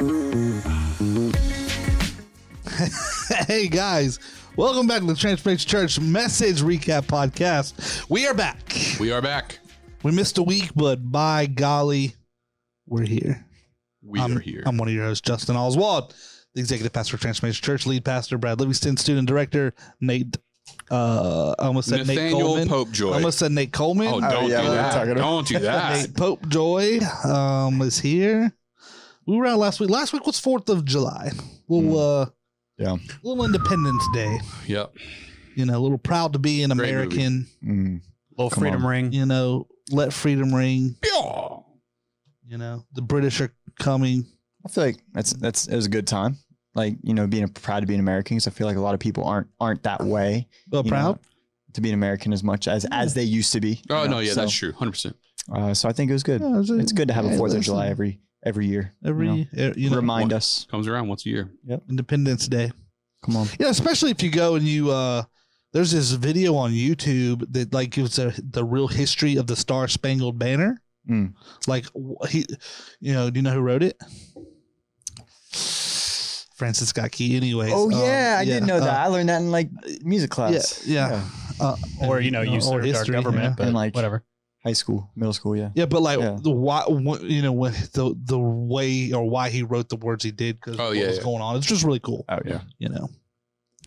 hey guys, welcome back to the Transformation Church Message Recap Podcast. We are back. We are back. We missed a week, but by golly, we're here. We I'm, are here. I'm one of your hosts, Justin Oswald, the executive pastor of Transformation Church, lead pastor Brad Livingston, student director Nate. Uh, I almost said Nate Coleman. Popejoy. I almost said Nate Coleman. oh, don't yeah, do that. Don't do that. Nate Popejoy um, is here. We were out last week. Last week was Fourth of July. Little uh, Yeah. little Independence Day. yep. You know, a little proud to be an Great. American. Mm. Little Come freedom on. ring. You know, let freedom ring. Yeah. You know, the British are coming. I feel like that's that's it was a good time. Like you know, being proud to be an American. Because I feel like a lot of people aren't aren't that way. Well, proud. know, to be an American as much as as they used to be. Oh know, no, yeah, so, that's true. Hundred percent. Uh, so I think it was good. Yeah, it's, a- It's good to have yeah, a Fourth of July every every year. every you er, you know, Remind us. Comes around once a year. Independence Day. Come on. Yeah, especially if you go and you uh there's this video on YouTube that like gives a, the real history of the Star Spangled Banner. Mm. Like he, you know, do you know who wrote it? Francis Scott Key. Anyways. Oh um, yeah, I didn't know uh, that. I learned that in like music class. yeah. Uh, Or, you know, and- use or our history, government, yeah. but And, like- whatever. High school, middle school. Yeah. Yeah, but like Yeah. the why, wh- you know, when the the way or why he wrote the words he did because Oh, what yeah, was yeah. going on. It's just really cool, Oh Yeah. you know.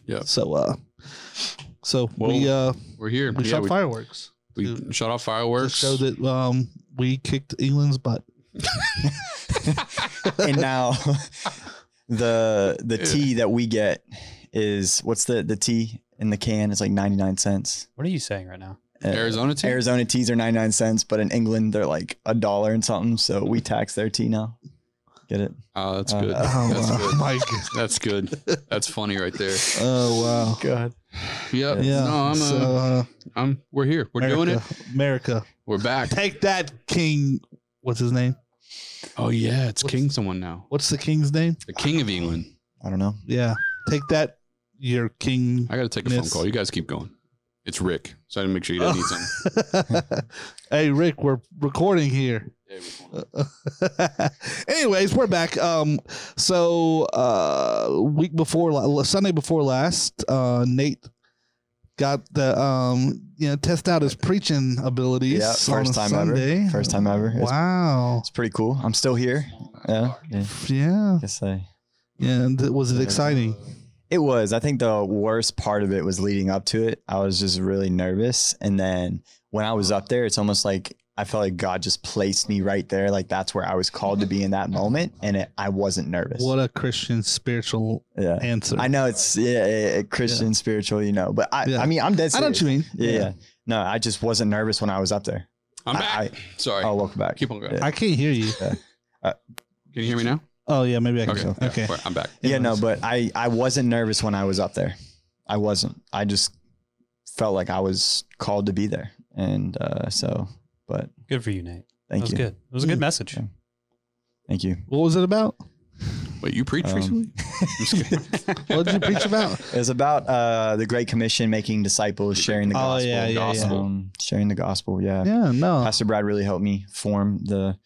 Yeah. So uh, so we uh We're here. we yeah, shot we, fireworks we to- shot off to fireworks. show that um we kicked England's butt. and now the the tea that we get is what's the the tea in the can? It's like ninety nine cents. What are you saying right now? Uh, Arizona tea. Arizona teas are 99 cents, but in England they're like a dollar and something. So we tax their tea now. Get it? Oh, that's Uh, good. Oh, that's wow. good. my God. That's good. That's funny right there. Oh wow. God. Yep. Yeah. No, I'm. Uh, so, uh, I'm. We're here. We're doing it. America, America. We're back. Take that, King. What's his name? Oh yeah, it's What's- King someone now. What's the king's name? The King of England. I don't know. Yeah. Take that, your king. I got to take a phone call. You guys keep going. It's Rick. So I didn't make sure you didn't need something. hey, Rick, we're recording here. Anyways, we're back. Um, so uh, week before, Sunday before last, uh, Nate got the um, you know, test out his preaching abilities. Yeah, on first a time Sunday. ever. First time ever. It's, Wow. it's pretty cool. I'm still here. Yeah. yeah. Yeah. Guess I. Yeah. And was it exciting? It was. I think the worst part of it was leading up to it. I was just really nervous, and then when I was up there, it's almost like I felt like God just placed me right there. Like that's where I was called to be in that moment, and it, I wasn't nervous. What a Christian spiritual Yeah. answer. I know it's yeah, yeah, yeah, Christian spiritual, you know, but I, Yeah. I mean, I'm dead serious. I know what you mean. Yeah, yeah. No, I just wasn't nervous when I was up there. I'm I- back. Sorry. Oh, welcome back. Keep on going. Yeah. I can't hear you. Uh, Can you hear me now? Oh yeah, maybe I can. Okay. Okay. Yeah, okay. I'm back. Yeah, no, but I, I wasn't nervous when I was up there. I wasn't. I just felt like I was called to be there, and uh, so. But Good for you, Nate. thank that was you, good. It was a good Mm. message. Yeah. thank you. What was it about? Wait, you preached Um, recently? I'm just. What did you preach about? It was about uh, the Great Commission, making disciples, sharing the Oh, gospel. yeah, yeah, yeah. Um, sharing the gospel. Yeah. Yeah, no. Pastor Brad really helped me form the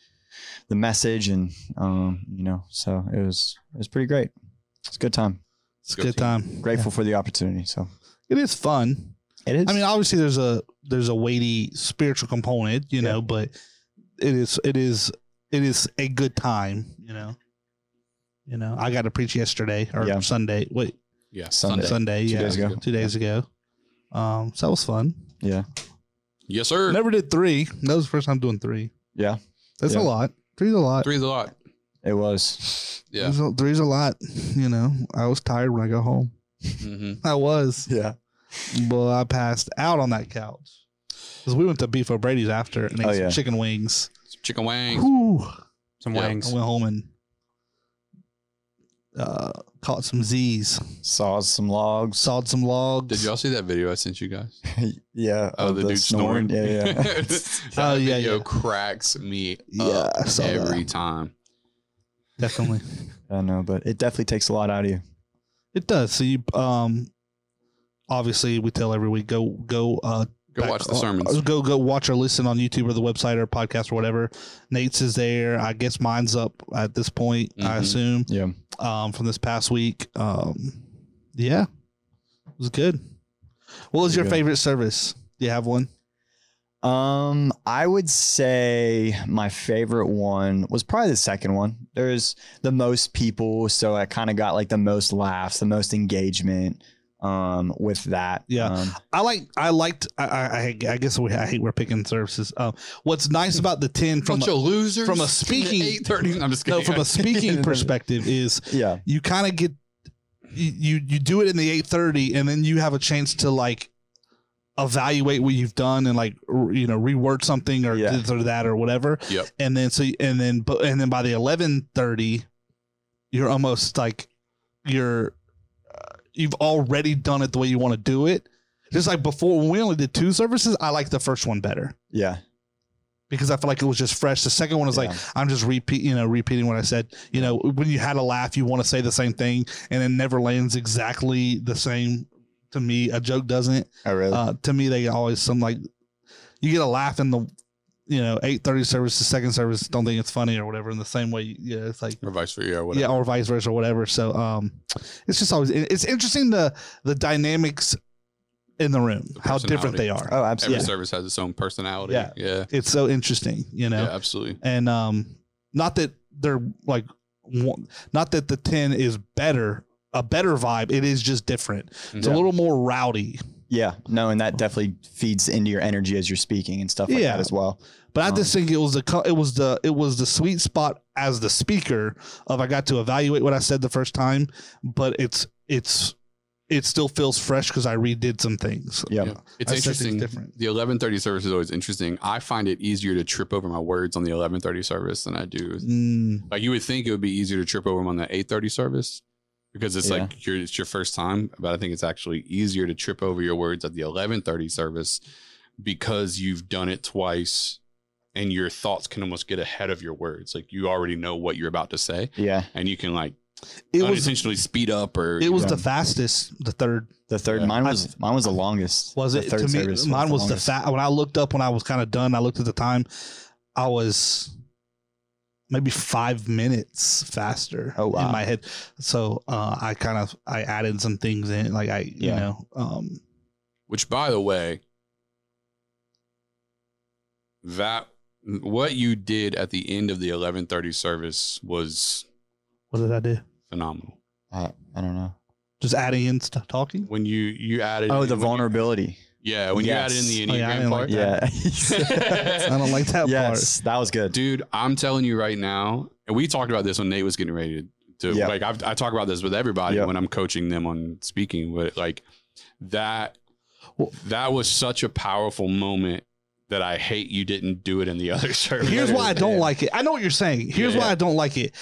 the message, and um, you know, so it was it was pretty great. It's a good time. It's a Go good team. time. Grateful for the opportunity. So It is fun. it is. I mean, obviously there's a there's a weighty spiritual component, you know, but it is it is it is a good time, you know. You know, I got to preach yesterday or Yeah. Sunday. Wait, Yeah, Sunday. Sunday, Two yeah, days ago. two days ago. Um, so that was fun. yeah, Yes, sir. Never did three. That was the first time doing three. yeah, That's Yeah. a lot. Three's a lot. Three's a lot. it was. Yeah. Three's a, three's a lot. You know, I was tired when I got home. hmm I was. Yeah. But I passed out on that couch because we went to Beef O'Brady's after and ate Oh, some yeah. chicken wings. Some chicken wings. Whew. Some Yeah. wings. I went home and uh, caught some Z's, Saw some logs. sawed some logs. Did y'all see that video I sent you guys? yeah. Oh, of the, dude snoring. Yeah, yeah. that Oh, yeah, video yeah. cracks me Yeah, up I saw that. every time. Definitely, I know, but it definitely takes a lot out of you. it does. So you, um, obviously, we tell every week go go uh Go back- watch the uh, sermons. Go go watch or listen on YouTube or the website or podcast or whatever. Nate's is there. I guess mine's up at this point. I Mhm. assume Yeah. Um, from this past week. Um, yeah, it was good. What was your Good. favorite service? Do you have one? Um, I would say my favorite one was probably the second one. There's the most people, so I kind of got like the most laughs, the most engagement. Um, with that, Yeah. Um, I like. I liked. I. I, I guess we, I hate we're picking services. Um, what's nice about the ten from a, of losers from a speaking- eight thirty. I'm just kidding. no from a speaking perspective is yeah, you kind of get you, you you do it in the 830 and then you have a chance to like evaluate what you've done and like you know reword something or Yeah. this or that or whatever Yep. and then so and then but and then by the 1130 you're almost like you're you've already done it the way you want to do it just like before when we only did two services i like the first one better yeah, because I feel like it was just fresh. The second one was like I'm just repeat, you know, repeating what I said. You know, when you had a laugh, you want to say the same thing, and it never lands exactly the same. To me, a joke doesn't. oh really? Uh, to me, they always some like you get a laugh in the you know eight thirty service, the second service don't think it's funny or whatever. In the same way, yeah, it's like or vice versa or whatever. yeah, or vice versa or whatever. So um, it's just always it's interesting the the dynamics in the room, how different they are. oh, absolutely. Every absolutely. service has its own personality. Yeah. Yeah. It's so interesting, you know. Yeah, absolutely. and um not that they're like one- not that the 10 is better a better vibe it is just different it's a little more rowdy Yeah, no, and that definitely feeds into your energy as you're speaking and stuff like Yeah. that as well. but i Um, just think it was the it was the it was the sweet spot as the speaker of i got to evaluate what i said the first time but it's it's it still feels fresh because i redid some things Yeah. Yeah. It's I interesting. different. The 1130 service is always interesting. I find it easier to trip over my words on the 1130 service than I do. Mm, Like you would think it would be easier to trip over them on the 830 service because it's Yeah. like your it's your first time, but I think it's actually easier to trip over your words at the 1130 service because you've done it twice and your thoughts can almost get ahead of your words. Like you already know what you're about to say Yeah, and you can like it was unintentionally speed up or it was Yeah. the fastest the third the third. Yeah. Mine was mine was the longest. Was The it third to me? service Mine was the longest. fat. When I looked up, when I was kind of done, I looked at the time. I was maybe five minutes faster. Oh, wow. In my head, so uh, I kind of I added some things in, like I, you know, um, Which, by the way, that what you did at the end of the eleven thirty service was what did I do? phenomenal. Uh, I don't know. Just adding in stuff, talking. When you you added Oh, the when you- vulnerability. Yeah, when Yes. you added in the Oh, yeah, I enneagram part, like Yeah. I don't like that yes, that was good. dude. I'm telling you right now, and we talked about this when Nate was getting ready to. Yeah. Like I've, I talk about this with everybody Yeah. when I'm coaching them on speaking, but like that Well- that was such a powerful moment that I hate you didn't do it in the other service. Here's why I don't Yeah. like it. I know what you're saying. Here's Yeah. why I don't like it.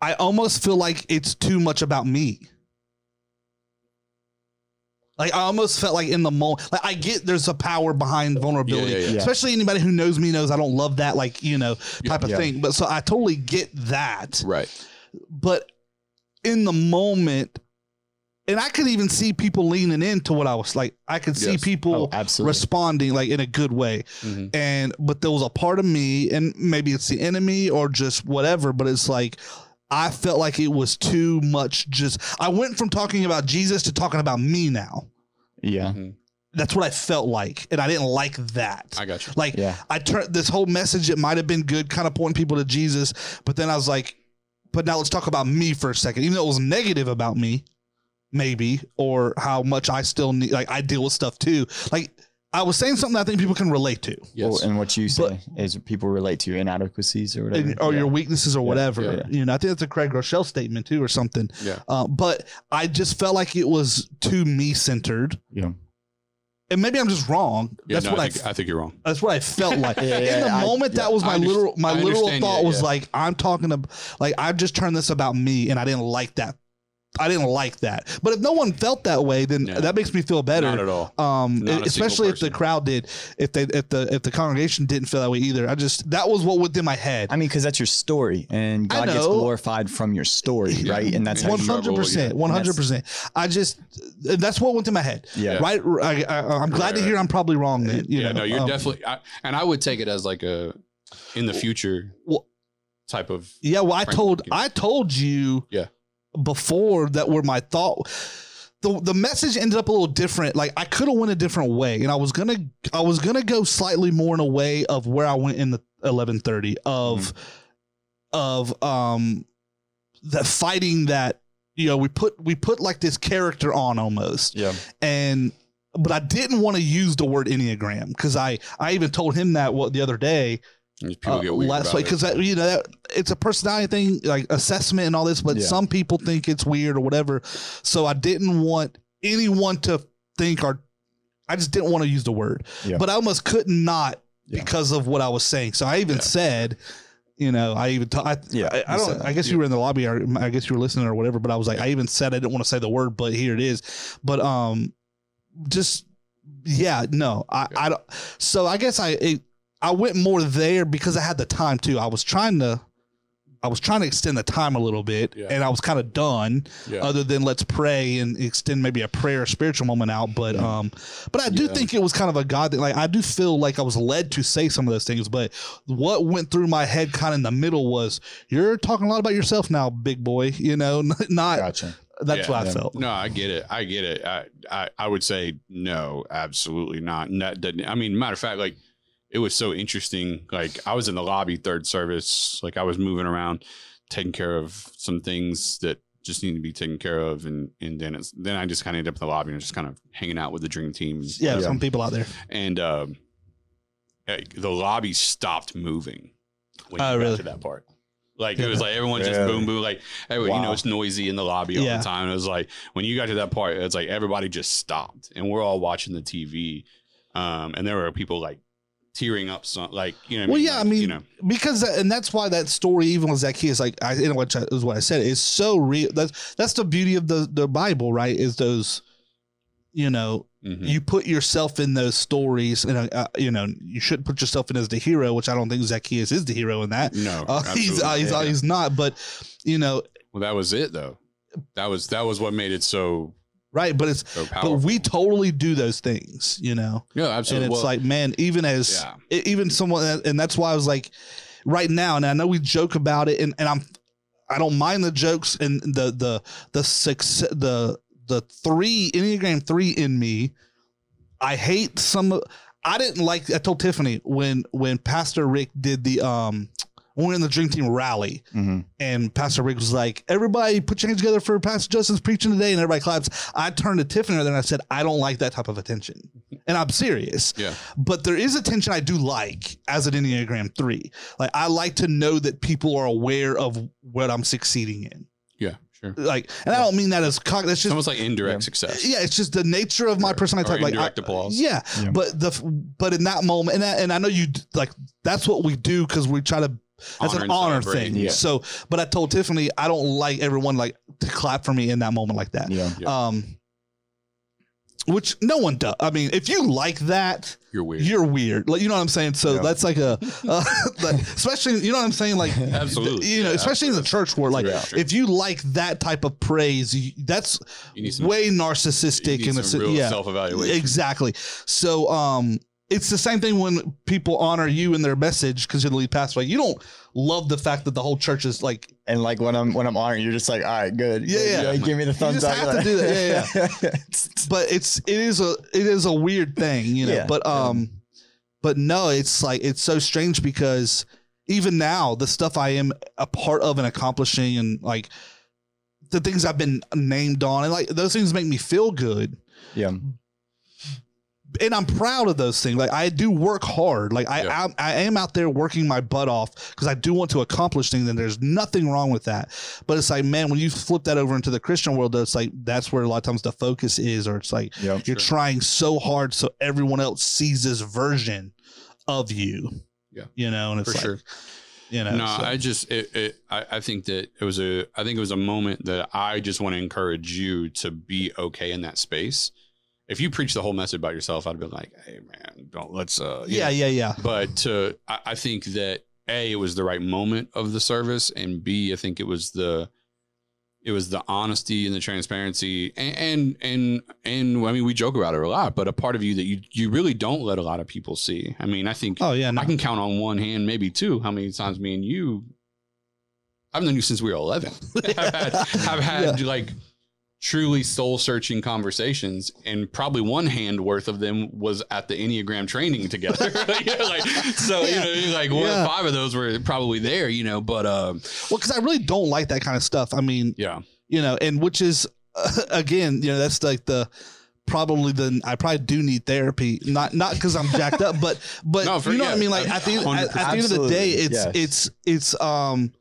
I almost feel like it's too much about me. Like I almost felt like in the moment, like I get there's a power behind vulnerability. Yeah, yeah, yeah. Yeah. Especially anybody who knows me knows I don't love that, like you know, type of Yeah. thing. But so I totally get that. Right. But in the moment, and I could even see people leaning into what I was like. I could see Yes. people Oh, absolutely. responding like in a good way Mhm. and but there was a part of me and maybe it's the enemy or just whatever but it's like i felt like it was too much just i went from talking about jesus to talking about me now yeah. Mhm. that's what i felt like and i didn't like that I got you. like Yeah. i turned this whole message it might have been good kind of pointing people to jesus but then i was like but now let's talk about me for a second even though it was negative about me maybe or how much i still need like i deal with stuff too like i was saying something i think people can relate to Yes. Well, and what you say But- is people relate to your inadequacies or whatever. and- or Yeah. your weaknesses or whatever. yeah. You know, I think that's a Craig Groeschel statement too, or something. yeah. Uh, but I just felt like it was too me centered, Yeah. and maybe I'm just wrong. Yeah, that's no, what I. I think, I think you're wrong. that's what I felt like Yeah, in the I- moment. yeah, that was my underst- literal my I literal thought yeah, was yeah. like I'm talking about like I've just turned this about me, and I didn't like that I didn't like that. But if no one felt that way, then Yeah. that makes me feel better. Not at all. Um, Not especially if the crowd did, if they, if the, if the congregation didn't feel that way either. I just that was what was in my head. I mean, because that's your story, and God gets glorified from your story, Yeah. right? And that's how hundred percent, one hundred percent. I just that's what went to my head. yeah. Right, I, I, I'm glad Right, to hear I'm probably wrong. Then, you yeah, know? no, you're Um, definitely, I, and I would take it as like a in the future Well- type of. Yeah, well, I told I told you Yeah. Before that were my thought. The the message ended up a little different. Like I could have went a different way, and I was gonna I was gonna go slightly more in a way of where I went in the eleven thirty of of um the fighting that you know we put we put like this character on almost yeah, and but I didn't want to use the word enneagram because I I even told him that what the other day uh, get weird last week because you know that, it's a personality thing like assessment and all this but Yeah. some people think it's weird or whatever. So i didn't want anyone to think or i just didn't want to use the word. Yeah. but i almost could not Yeah. because of what i was saying. So i even said you know i even ta- I, Yeah, I, I don't i guess you were in the lobby or i guess you were listening or whatever but i was like i even said i didn't want to say the word but here it is. But um just yeah no i i don't so i guess i it, i went more there because i had the time too i was trying to i was trying to extend the time a little bit Yeah. and i was kind of done yeah. other than let's pray and extend maybe a prayer spiritual moment out but um but i do Yeah. think it was kind of a god that like i do feel like i was led to say some of those things but what went through my head kind of in the middle was you're talking a lot about yourself now big boy you know not gotcha. that's Yeah. what i Yeah. felt No, I get it. I get it. I, I, I would say no, absolutely not. And that doesn't, I mean, matter of fact, like it was so interesting. Like I was in the lobby third service, like I was moving around, taking care of some things that just need to be taken care of. And, and then it's, then I just kind of ended up in the lobby and just kind of hanging out with the dream team. yeah, Yeah. some people out there And, um, like, the lobby stopped moving when Oh, you really? got to that part. Like it was like everyone just Really? boom boom like everyone, you know it's noisy in the lobby all Yeah. the time. It was like when you got to that part, it's like everybody just stopped and we're all watching the TV, um, and there were people like tearing up, some like you know. Well, mean? yeah, Like, I mean, you know, because and that's why that story, even with Zacchaeus, like I, in which I, is what I said, is so real. That's that's the beauty of the the Bible, right? Is those, you know, mhm. you put yourself in those stories, and uh, uh, you know, you shouldn't put yourself in as the hero, which I don't think Zacchaeus is the hero in that. no, Uh, he's uh, he's, uh, Yeah. he's not, but you know, well, that was it though. That was that was what made it so right? But it's so but we totally do those things, you know. yeah, absolutely. and it's Well, like man even as Yeah. even someone and that's why i was like right now and i know we joke about it and, and i'm i don't mind the jokes and the the the six the the three enneagram three in me i hate some i didn't like i told tiffany when when pastor rick did the um when we were in the dream team rally hmm and Pastor Rick was like, "Everybody, put your hands together for Pastor Justin's preaching today," and everybody claps. I turned to Tiffany and I said, "I don't like that type of attention," and I'm serious. yeah, But there is attention I do like as an Enneagram three. Like I like to know that people are aware of what I'm succeeding in. yeah, sure. Like, and I don't mean that as cock. That's It's just almost like indirect Yeah. success. yeah, it's just the nature of my Or- personality or type. Like, indirect I- applause. Yeah, Yeah. but the but in that moment, and I, and I know you like that's what we do because we try to. That's Honor an honor thing. Yeah. So, but I told Tiffany I don't like everyone like to clap for me in that moment like that. Yeah. Yeah. Um, which no one does. I mean, if you like that, You're weird. you're weird. Like you know what I'm saying. So Yeah. that's like a, uh, like, especially you know what I'm saying. Like Absolutely. you know, Yeah, especially in the church world. Like Yeah. if you like that type of praise, you, that's You need some- way you narcissistic need and some it's real yeah, self-evaluation. exactly. So um, it's the same thing when people honor you in their message because you're the lead pastor. Like you don't love the fact that the whole church is like And like when I'm when I'm honoring, you're just like, all right, good. Yeah, yeah. You give me the thumbs you just up. have to do that. Yeah, yeah. but it's it is a it is a weird thing, you know. Yeah, but yeah. um, but no, it's like it's so strange because even now the stuff I am a part of and accomplishing and like the things I've been named on and like those things make me feel good. yeah. And I'm proud of those things. Like I do work hard. Like I Yeah. I, I am out there working my butt off because I do want to accomplish things, and there's nothing wrong with that. But it's like, man, when you flip that over into the Christian world, it's like that's where a lot of times the focus is, or it's like Yeah. you're trying so hard so everyone else sees this version of you. Yeah. You know, and it's for like, sure. You know, no, so- I just it, it I, I think that it was a I think it was a moment that I just want to encourage you to be okay in that space. If you preach the whole message about yourself, I'd be like, hey man, don't let's uh yeah, know. yeah, yeah. But to I, I think that A, it was the right moment of the service, and B, I think it was the it was the honesty and the transparency and and and, and I mean we joke about it a lot, but a part of you that you you really don't let a lot of people see. I mean, I think Oh yeah, no. I can count on one hand, maybe two, how many times me and you. I've known you since we were eleven. I've had, I've had like truly soul searching conversations, and probably one hand worth of them was at the Enneagram training together. You know, like so, Yeah. you know, like one, Yeah. five of those were probably there. You know, but um, well, because I really don't like that kind of stuff. I mean, yeah, you know, and which is again, you know, that's like the probably the I probably do need therapy. Not not because I'm jacked up, but but No, for- you know what I mean. Like at the, at, at the end of the day, it's yes. it's it's um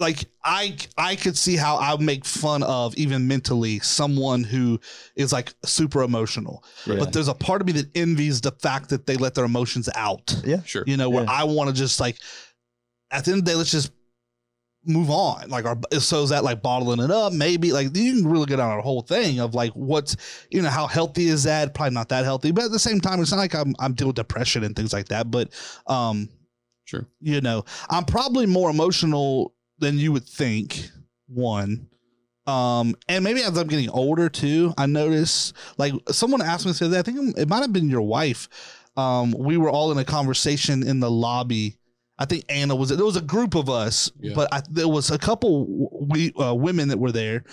like I I could see how I would make fun of even mentally someone who is like super emotional, but there's a part of me that envies the fact that they let their emotions out. yeah. sure. You know, where Yeah. I want to just like at the end of the day, let's just move on. Like, our, so is that like bottling it up? Maybe like you can really get on a whole thing of like what's you know how healthy is that? Probably not that healthy, but at the same time, it's not like I'm I'm dealing with depression and things like that. But um, Sure. you know, I'm probably more emotional than you would think. One. Um, and maybe as I'm getting older too, I notice like someone asked me other day, I think it might have been your wife. Um, we were all in a conversation in the lobby. I think Anna was there was a group of us, Yeah. but I, there was a couple we uh, women that were there,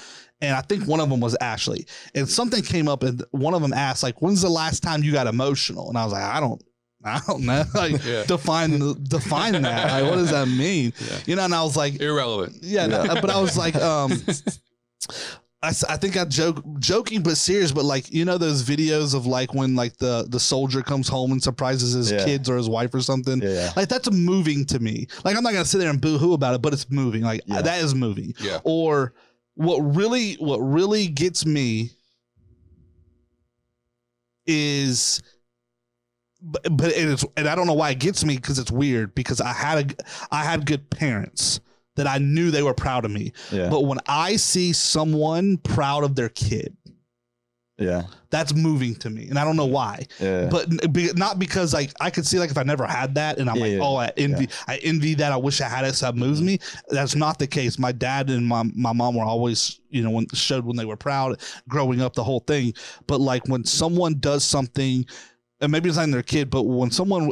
and I think one of them was Ashley. And something came up, and one of them asked like, "When's the last time you got emotional?" And I was like, "I don't, I don't know. Like, Yeah. define the- define that. Like, what does that mean? Yeah. You know?" And I was like, Irrelevant. yeah, no, but I was like, um, I, I think I joke, joking but serious, but like you know those videos of like when like the the soldier comes home and surprises his Yeah. kids or his wife or something. Yeah, yeah. Like that's moving to me. Like I'm not gonna sit there and boo hoo about it, but it's moving. Like Yeah. that is moving. Yeah. Or what really what really gets me is but, but it is and I don't know why it gets me because it's weird because I had a I had good parents that I knew they were proud of me. Yeah. But when I see someone proud of their kid, yeah. that's moving to me. And I don't know why. Yeah. But be, not because like I could see like if I never had that and I'm Yeah, like, yeah, oh, I envy I envy that. I wish I had it, so that moves mm-hmm. me. That's not the case. My dad and my my mom were always, you know, when showed when they were proud growing up, the whole thing. But like when someone does something, and maybe it's not their kid, but when someone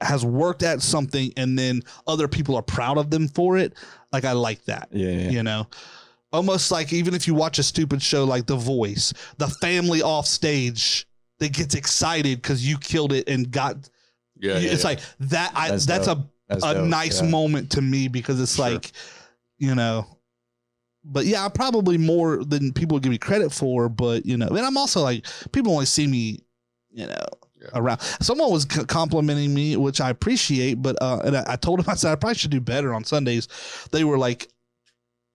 has worked at something and then other people are proud of them for it, like I like that yeah. Yeah. you know almost like even if you watch a stupid show like the voice the family off stage that gets excited because you killed it and got Yeah. yeah, it's yeah. like that i That's that's, a, That's a dope, nice moment to me because it's Sure. like you know but yeah probably more than people give me credit for but you know and i'm also like people only see me you know Yeah. around someone was c- complimenting me which i appreciate but uh and I, I told them i said i probably should do better on sundays they were like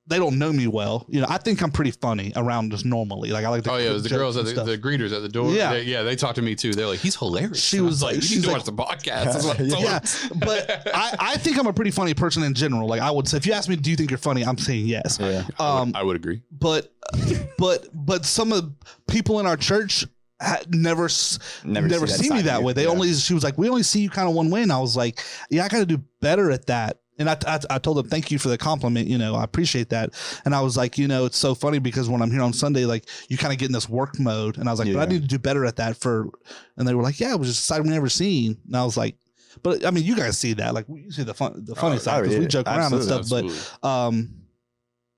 they don't know me well you know i think i'm pretty funny around just normally like i like to Oh yeah, the girls at the, the greeters at the door. Yeah. They- yeah, they talked to me too. They're like, "He's hilarious." She I was like- "You she's like- watch the podcast." I yeah, but I, I think I'm a pretty funny person in general. Like I would say, if you ask me, do you think you're funny? I'm saying yes. Yeah. I Um, would, I would agree. but but but some of the people in our church never Never, never, see, see, me that way. They Yeah. only she was like, we only see you kind of one way, and I was like, yeah, I got to do better at that. And I, I, I told them, thank you for the compliment. You know, I appreciate that. And I was like, you know, it's so funny because when I'm here on Sunday, like you kind of get in this work mode. And I was like, but I need to do better at that for. And they were like, yeah, it was just a side we never seen. And I was like, but I mean, you guys see that, like you see the fun, the funny Oh, side because yeah, we joke around and stuff. Absolutely. But um,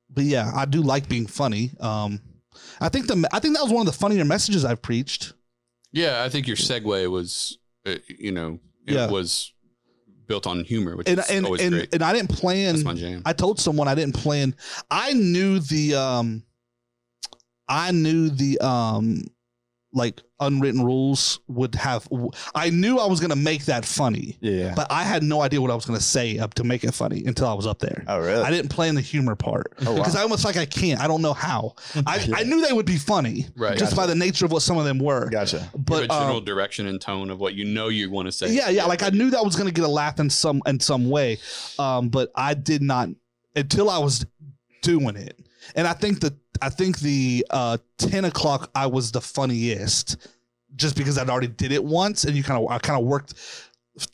but yeah, I do like being funny. Um, I think the I think that was one of the funnier messages I've preached. yeah, I think your segue was, uh, you know, it Yeah. was built on humor, which And is and always and, great. and I didn't plan. That's my jam. I told someone I didn't plan. I knew the um, I knew the um, like unwritten rules would have. I knew I was gonna make that funny, Yeah. but I had no idea what I was gonna say up to make it funny until I was up there. oh really? I didn't plan the humor part Oh, wow. because I almost like I can't. I don't know how. I, I knew they would be funny Right. just by the nature of what some of them were. Gotcha. But Give general um, direction and tone of what you know you want to say. yeah, yeah, like I knew that was gonna get a laugh in some in some way, um, but I did not until I was doing it. And I think that I think the uh, ten o'clock I was the funniest, just because I'd already did it once, and you kind of I kind of worked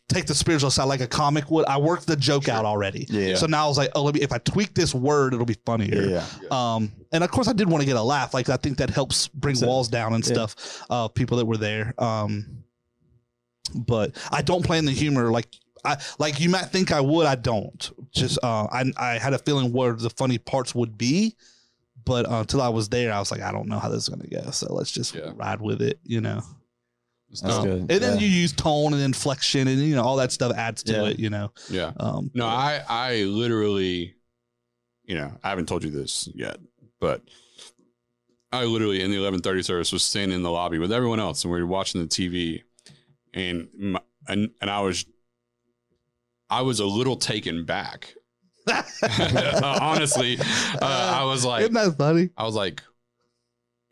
take the spiritual side like a comic would. I worked the joke out already. Yeah. So now I was like, oh, let me if I tweak this word, it'll be funnier. Yeah. yeah. Um, and of course, I did want to get a laugh. Like I think that helps bring So- walls down and yeah. stuff. Uh, people that were there. Um, but I don't plan the humor like I like you might think I would. I don't. Just uh, I I had a feeling where the funny parts would be, but uh, until I was there, I was like, I don't know how this is gonna go. So let's just Yeah. ride with it, you know. That's dope. good. And then you use tone and inflection, and you know all that stuff adds to Yeah. it, you know. Yeah. Um, No, I I literally, you know, I haven't told you this yet, but I literally in the eleven thirty service was standing in the lobby with everyone else, and we were watching the TV, and my, and and I was, I was a little taken back. Honestly, uh, I was like, isn't that funny? I was like,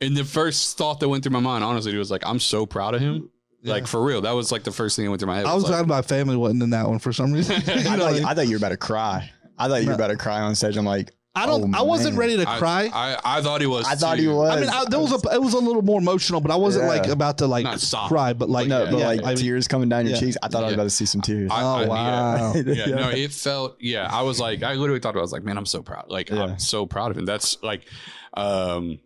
and the first thought that went through my mind, honestly, it was like, I'm so proud of him. Like Yeah. for real, that was like the first thing that went through my head. I was like, glad my family wasn't in that one for some reason. I, thought, I thought you were about to cry. I thought you were about to cry on stage. I'm like, I don't. Oh, I wasn't man. ready to cry. I, I thought he was. I thought he was. I mean, I, there was a it was a little more emotional, but I wasn't Yeah. like about to like Not cry. But like, no, yeah, but yeah, like I tears coming down your Yeah. cheeks. I thought I was about to see some tears. I- oh I- wow, yeah, no, it felt. Yeah, I was like, I literally thought about. I was like, man, I'm so proud. Like, Yeah. I'm so proud of him. That's like, um,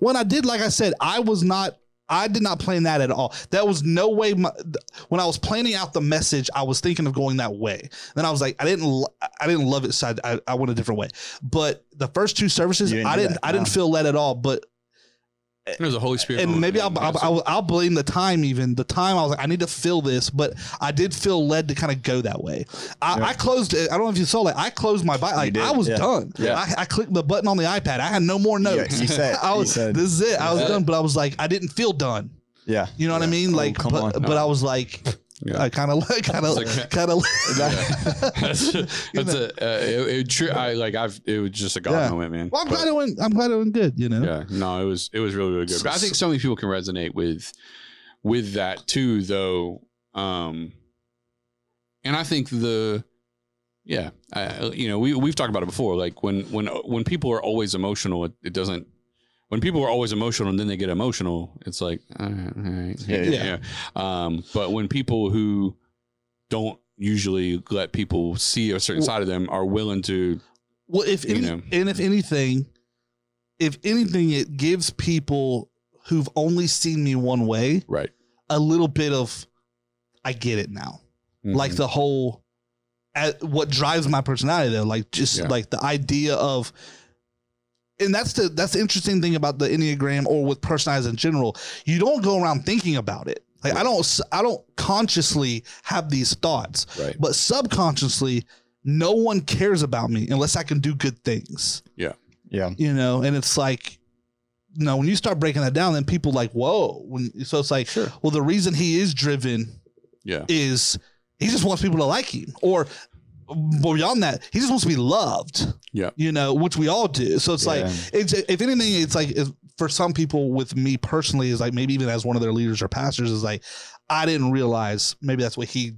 when I did, like I said, I was not. I did not plan that at all. That was no way. My, when I was planning out the message, I was thinking of going that way. Then I was like, I didn't. I didn't love it. So I, I, went a different way. But the first two services, didn't I didn't. that, I didn't feel led at all. But there's a Holy Spirit, and moment, maybe I'll. I'll, I'll, I'll blame the time even the time i was like i need to feel this but i did feel led to kind of go that way i, Yeah. I closed it i don't know if you saw like i closed my bike like i was yeah. done Yeah. I, I clicked the button on the ipad i had no more notes you said- i was said- this is it i was Yeah. done but i was like i didn't feel done yeah. you know what i mean Oh, like come but, on. but i was like Yeah. I kind of like kind of like- kind of that's, that's a uh, it, it, true. I like I've it was just a God Yeah. moment, man. well i'm But- glad it went i'm glad it went good you know Yeah, no, it was it was really really good. But I think so many people can resonate with with that too, though. Um, and I think the yeah, uh, you know, we we've talked about it before. Like when when when people are always emotional, it, it doesn't. When people are always emotional and then they get emotional, it's like, all right, all right, Yeah, yeah. Um, but when people who don't usually let people see a certain Well- side of them are willing to, Well, if You any, know. and if anything, if anything, it gives people who've only seen me one way right, a little bit of, I get it now. Like Mhm. the whole, uh, what drives my personality though, like just Yeah. like the idea of, and that's the that's the interesting thing about the enneagram or with personalities in general. You don't go around thinking about it. Like I don't i don't consciously have these thoughts, right, but subconsciously, no one cares about me unless I can do good things Yeah. Yeah. You know and it's like you know when you start breaking that down then people like whoa when so it's like Sure. well the reason he is driven yeah, is he just wants people to like him or beyond that he just wants to be loved Yeah. you know which we all do so it's like it's if anything it's like for some people with me personally is like maybe even as one of their leaders or pastors is like i didn't realize maybe that's what he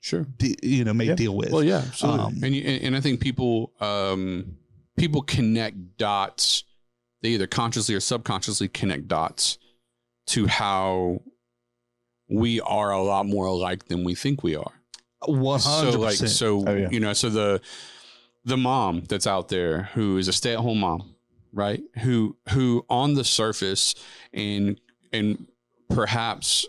sure. de- you know may Yeah. deal with Well, yeah, absolutely. Um, and, you, and and I think people um, people connect dots. They either consciously or subconsciously connect dots to how we are a lot more alike than we think we are. 100% So like so Oh, yeah. you know so the the mom that's out there who is a stay at home mom, right? Who who on the surface and and perhaps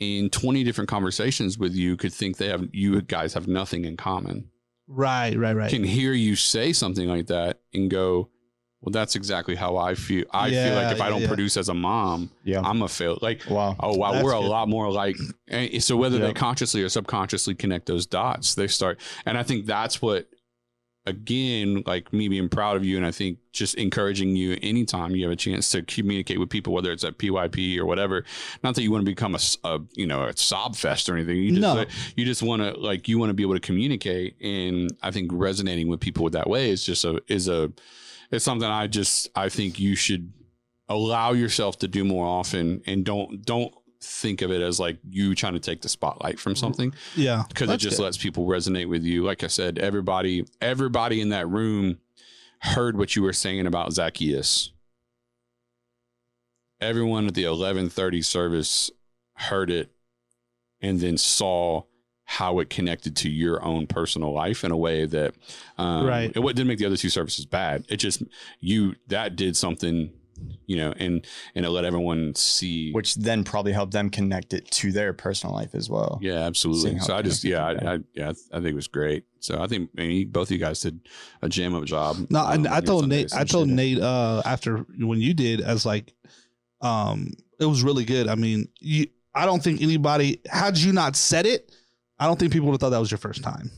in 20 different conversations with you could think they have you guys have nothing in common right right right can hear you say something like that and go, well, that's exactly how I feel. I feel like if I don't yeah. produce as a mom, Yeah. I'm a fail. Like, Wow. oh wow, That's we're a lot more like. So whether they Yep. consciously or subconsciously connect those dots, they start. And I think that's what again, like me being proud of you, and I think just encouraging you anytime you have a chance to communicate with people, whether it's at PYP or whatever. Not that you want to become a, you know a sob fest or anything. You just No. you just want to like you want to be able to communicate, and I think resonating with people with that way is just a is a it's something I just I think you should allow yourself to do more often, and don't don't think of it as like you trying to take the spotlight from mm-hmm. something Yeah, because it just good. lets people resonate with you. Like I said, everybody, everybody in that room heard what you were saying about Zacchaeus. Everyone at the eleven thirty service heard it, and then saw how it connected to your own personal life in a way that, um, Right. It didn't make the other two services bad. It just you that did something, you know, and and it let everyone see. which then probably helped them connect it to their personal life as well. Yeah, absolutely. So I just, yeah, I, I, yeah, I think it was great. So I think I mean, both of you guys did a jam up job. No, um, and I told Nate. I told appreciate Nate uh, after when you did, as like, um, it was really good. I mean, you. I don't think anybody had you not said it. I don't think people would have thought that was your first time.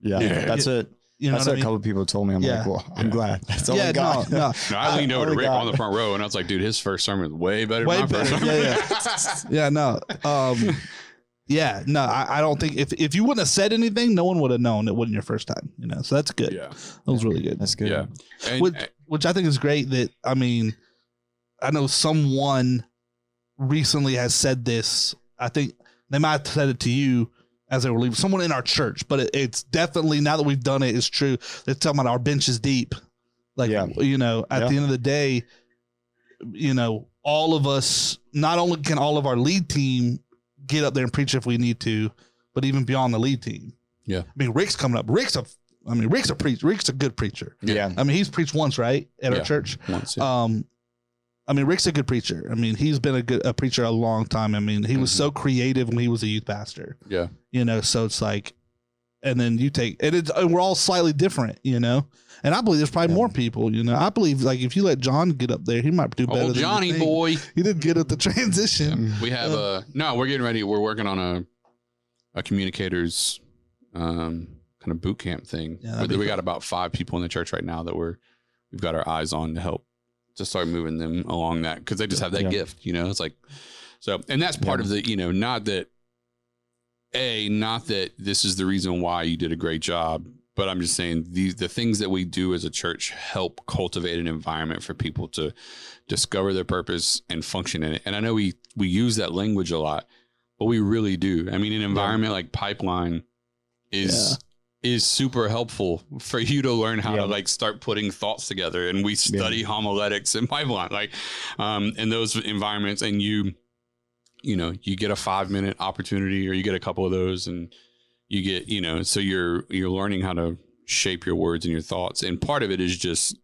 Yeah, Yeah. that's it. You know that's what what I a mean? couple people told me. I'm Yeah. like, well, I'm Yeah. glad. That's all yeah, I got. no, no. No, I leaned over to my Rick God. on the front row, and I was like, "Dude, his first sermon was way better Way than my first better. sermon." Yeah, yeah, no. Um, yeah, no. I, I don't think if if you wouldn't have said anything, no one would have known it wasn't your first time. You know, so that's good. yeah, That was really good. That's good. yeah. And, which, which I think is great. That I mean, I know someone recently has said this. I think they might have said it to you as they were leaving. Someone in our church, but it, it's definitely now that we've done it, it's true. They're talking about our bench is deep. Like Yeah. you know, at Yeah. the end of the day, you know, all of us. Not only can all of our lead team get up there and preach if we need to, but even beyond the lead team. Yeah. I mean, Rick's coming up. Rick's a. I mean, Rick's a preach. Rick's a good preacher. Yeah. I mean, he's preached once, right, at Yeah. our church. once, yeah. Um, I mean, Rick's a good preacher. I mean, he's been a good a preacher a long time. I mean, he was Mhm. so creative when he was a youth pastor. yeah, You know, so it's like, and then you take, and it's and we're all slightly different. You know, and I believe there's probably Yeah. more people. You know, I believe like if you let John get up there, he might do better. oh than Johnny boy. he did good at the transition. We have a no. We're getting ready. We're working on a a communicators um, kind of boot camp thing. Yeah, we we cool. got about five people in the church right now that we're we've got our eyes on to help to start moving them along that because they just have that Yeah. gift. You know, it's like so, and that's part Yeah. of the you know not that a not that this is the reason why you did a great job. But I'm just saying the the things that we do as a church help cultivate an environment for people to discover their purpose and function in it. And I know we we use that language a lot, but we really do. I mean, an environment like Pipeline is is super helpful for you to learn how Yeah. to like start putting thoughts together. And we study homiletics in Pipeline, like um, in those environments, and you you know you get a five minute opportunity or you get a couple of those and you get you know so you're you're learning how to shape your words and your thoughts. And part of it is just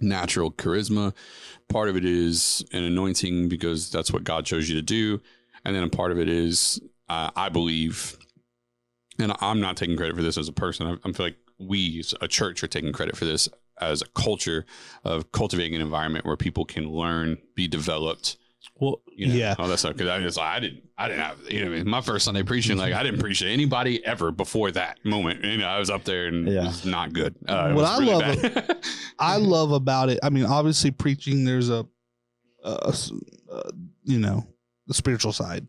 natural charisma. Part of it is an anointing because that's what god chose you to do. And then a part of it is uh, i believe and i'm not taking credit for this as a person i, I feel like we as a church are taking credit for this as a culture of cultivating an environment where people can learn be developed Well, you know, yeah, all that stuff. Because I just, I didn't, I didn't have, you know, I mean? my first Sunday preaching, like I didn't preach to anybody ever before that moment. You know, I was up there and it Yeah. was not good. Uh, What I really love. I love about it. I mean, obviously, preaching there's a, uh, you know, the spiritual side,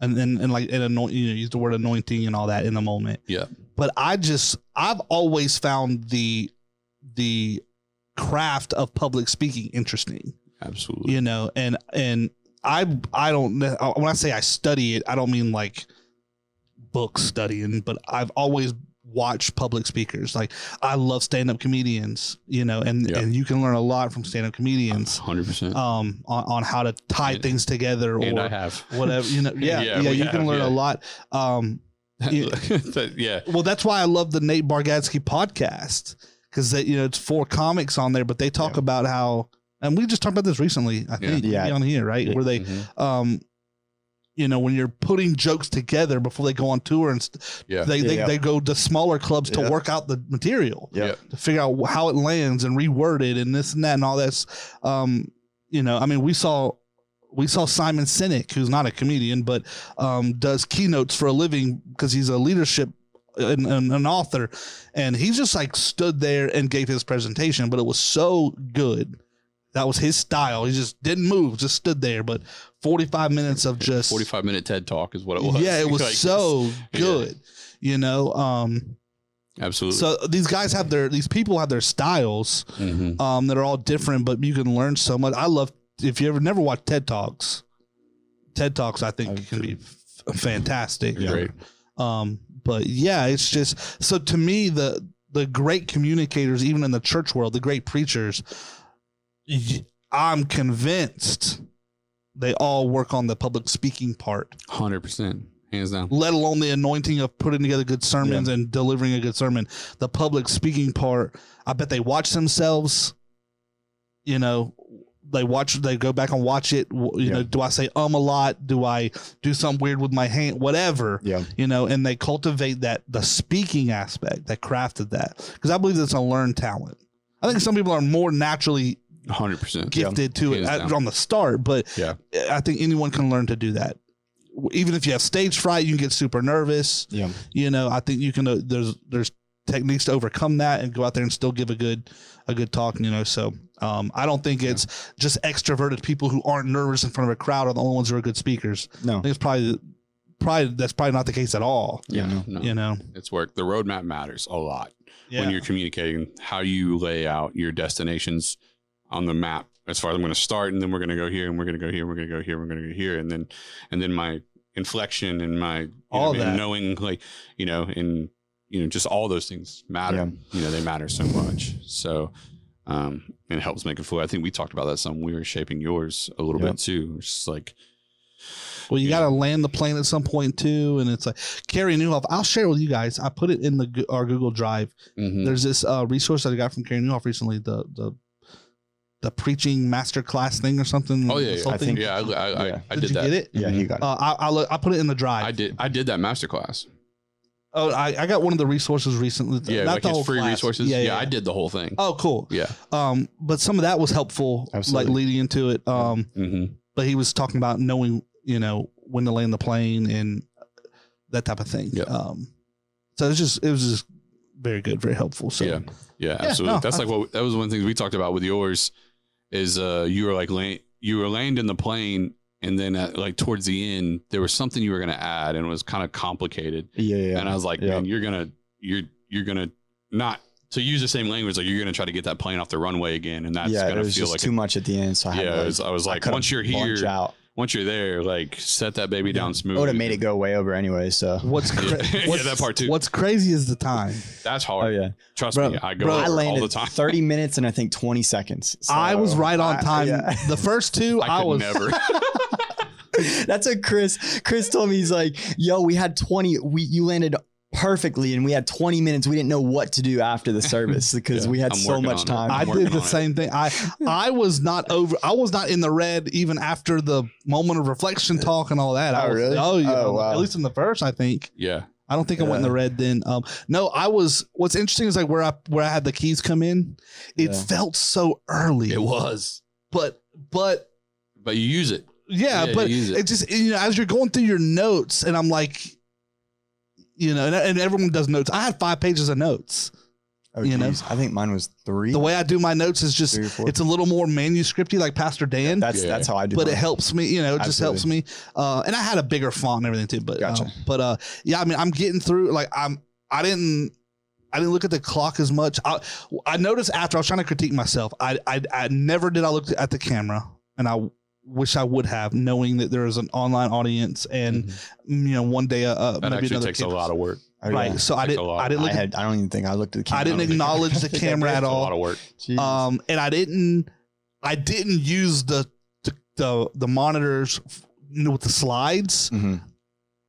and and, and like and anoint, you know, use the word anointing and all that in the moment. Yeah. But I just I've always found the the craft of public speaking interesting. Absolutely. You know, and and I I don't kn- when I say I study it, I don't mean like book studying, but I've always watched public speakers. Like I love stand up comedians, you know, and Yeah. and you can learn a lot from stand up comedians Hundred percent. um on, on how to tie And- things together And I have. whatever, you know. Yeah, Yeah, yeah, you have, can learn yeah. a lot. Um Yeah. Well, that's why I love the Nate Bargatze podcast because that you know it's four comics on there, but they talk Yeah. about how, and we just talked about this recently. I think Yeah. maybe on here, right, Yeah. where they, Mhm. um, you know, when you're putting jokes together before they go on tour and st- Yeah. they, they Yeah. they go to smaller clubs to Yeah. work out the material Yeah. Yeah. to figure out how it lands and reword it and this and that and all this. Um, you know, I mean, we saw we saw Simon Sinek, who's not a comedian but um, does keynotes for a living because he's a leadership an, an, an author, and he just like stood there and gave his presentation, but it was so good. That was his style. He just didn't move, just stood there. But 45 minutes of just 45 minute TED talk is what it was. yeah, it was Like, so yeah. good. You know, um, absolutely. so these guys have their these people have their styles Mhm. um, that are all different, but you can learn so much. I love if you ever never watched TED Talks. TED Talks, I think, I've can be f- fantastic. Great. Um, but yeah, it's just so to me the the great communicators, even in the church world, the great preachers, y- I'm convinced they all work on the public speaking part, 100%. Hands down. let alone the anointing of putting together good sermons and delivering a good sermon. The public speaking part, I bet they watch themselves. You know, they watch, they go back and watch it. You Yeah. know, do I say um a lot? Do I do something weird with my hand? Whatever Yeah. you know, and they cultivate that the speaking aspect that crafted that because I believe that's a learned talent. I think some people are more naturally 100%. gifted to it Hands at, down. on the start, but Yeah. I think anyone can learn to do that. Even if you have stage fright, you can get super nervous. Yeah. You know, I think you can. Uh, there's there's techniques to overcome that and go out there and still give a good a good talk. You know, so um, I don't think it's just extroverted people who aren't nervous in front of a crowd are the only ones who are good speakers. No. I think it's probably probably that's probably not the case at all. Yeah. No. No, You know, it's work. The roadmap matters a lot yeah. when you're communicating how you lay out your destinations on the map. As far as I'm going to start, and then we're going to go here, and we're going to go here, and we're going to go here, and we're going to go here, and then and then my inflection and my All know, that. knowing like you know and you know just all those things matter. Yeah. You know they matter so much. So um, and it helps make it flow. I think we talked about that some. We were shaping yours a little Yeah. bit too. It's just like Well, you Yeah. got to land the plane at some point too, and it's like Carey Nieuwhof. I'll share with you guys. I put it in the our Google Drive. mhm. There's this uh, resource that I got from Carey Nieuwhof recently. The the the preaching master class thing or something. oh yeah, yeah. I think yeah. I, I, I, Yeah. I did, did, you that. get it? Yeah. He got it. Uh, I I, look, I put it in the drive. I did. I did that masterclass. Oh, I, I got one of the resources recently. Yeah, Not like the his whole free class. resources. Yeah, Yeah, yeah, I did the whole thing. Oh, cool. Yeah. Um, but some of that was helpful, Absolutely. like leading into it. Um, hmm but he was talking about knowing, you know, when to land the plane and that type of thing. Yep. Um, so it was just it was just very good, very helpful. So Yeah. Yeah, absolutely. no, That's I- like what that was one of the things we talked about with yours is uh you were like you were landing the plane and then at, like towards the end there was something you were going to add and it was kind of complicated Yeah. Yeah. and I was like Yeah. man you're going to you're you're going to not to use the same language like you're going to try to get that plane off the runway again and that's yeah. It going to was feel just like too much at the end. So I had yeah to, it was, I was like once you're here out. Once you're there like set that baby down smooth I would have made it go way over anyway. So. what's cra- Yeah. what's, Yeah, that part too. What's crazy is the time. that's hard. Oh hard yeah. trust Bro- me I go bro, over I all landed the time 30 minutes and I think 20 seconds. So I was right on I- time. yeah. The first two, I, I was never That's what Chris Chris told me. He's like, "Yo, we had 20. We you landed perfectly, and we had 20 minutes. We didn't know what to do after the service because Yeah, we had I'm so much time." I did the on it. same thing. I I was not over. I was not in the red even after the moment of reflection talk and all that. I Oh, was, really? Oh yeah. Oh, wow. At least in the first, I think. yeah I don't think I went in the red then. Um, no, I was. What's interesting is like where I where I had the keys come in. It Yeah. felt so early. it was but but but you use it yeah, Yeah, but it. it just you know as you're going through your notes and I'm like, you know, and, and everyone does notes. I had five pages of notes. Oh, you know? I think mine was three. The way I do my notes is just three or four. it's a little more manuscripty, like Pastor Dan. that's Yeah. that's how I do. It. But it helps me, you know, it just helps me. Uh, and I had a bigger font and everything too. But Gotcha. uh, but uh, yeah, I mean, I'm getting through. Like I'm, I didn't, I didn't look at the clock as much. I, I noticed after I was trying to critique myself, I, I, I never did. I look at the camera, and I wish I would have, knowing that there is an online audience, and Mm-hmm. you know, one day, uh, uh, that maybe actually another takes a lot of work Oh, right. yeah. So I didn't. I didn't look. at, had. I don't even think I looked at the camera. I didn't don't acknowledge the camera at It's a all. lot of work Jeez. um, and I didn't, I didn't use the the the, the monitors f- with the slides. Mhm.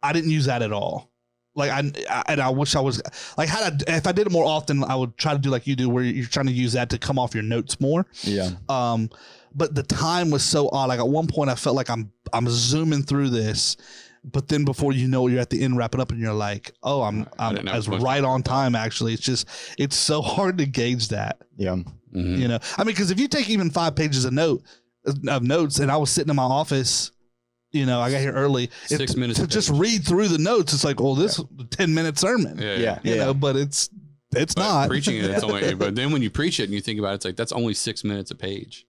I didn't use that at all. Like I, I and I wish I was like had I if I did it more often, I would try to do like you do, where you're trying to use that to come off your notes more. Yeah. Um, but the time was so odd. Like at one point, I felt like I'm I'm zooming through this, but then before you know, it, you're at the end wrapping up, and you're like, oh, I'm I I'm didn't as right on time. Actually, it's just it's so hard to gauge that. Yeah. Mhm. You know, I mean, because if you take even five pages of note of notes, and I was sitting in my office, You know, I got here early. It- Six minutes to just page. read through the notes. It's like, well, this is a ten minute sermon. Yeah, Yeah, You yeah. know, but it's it's But not preaching it. It's only, but then when you preach it and you think about it, it's like that's only six minutes a page.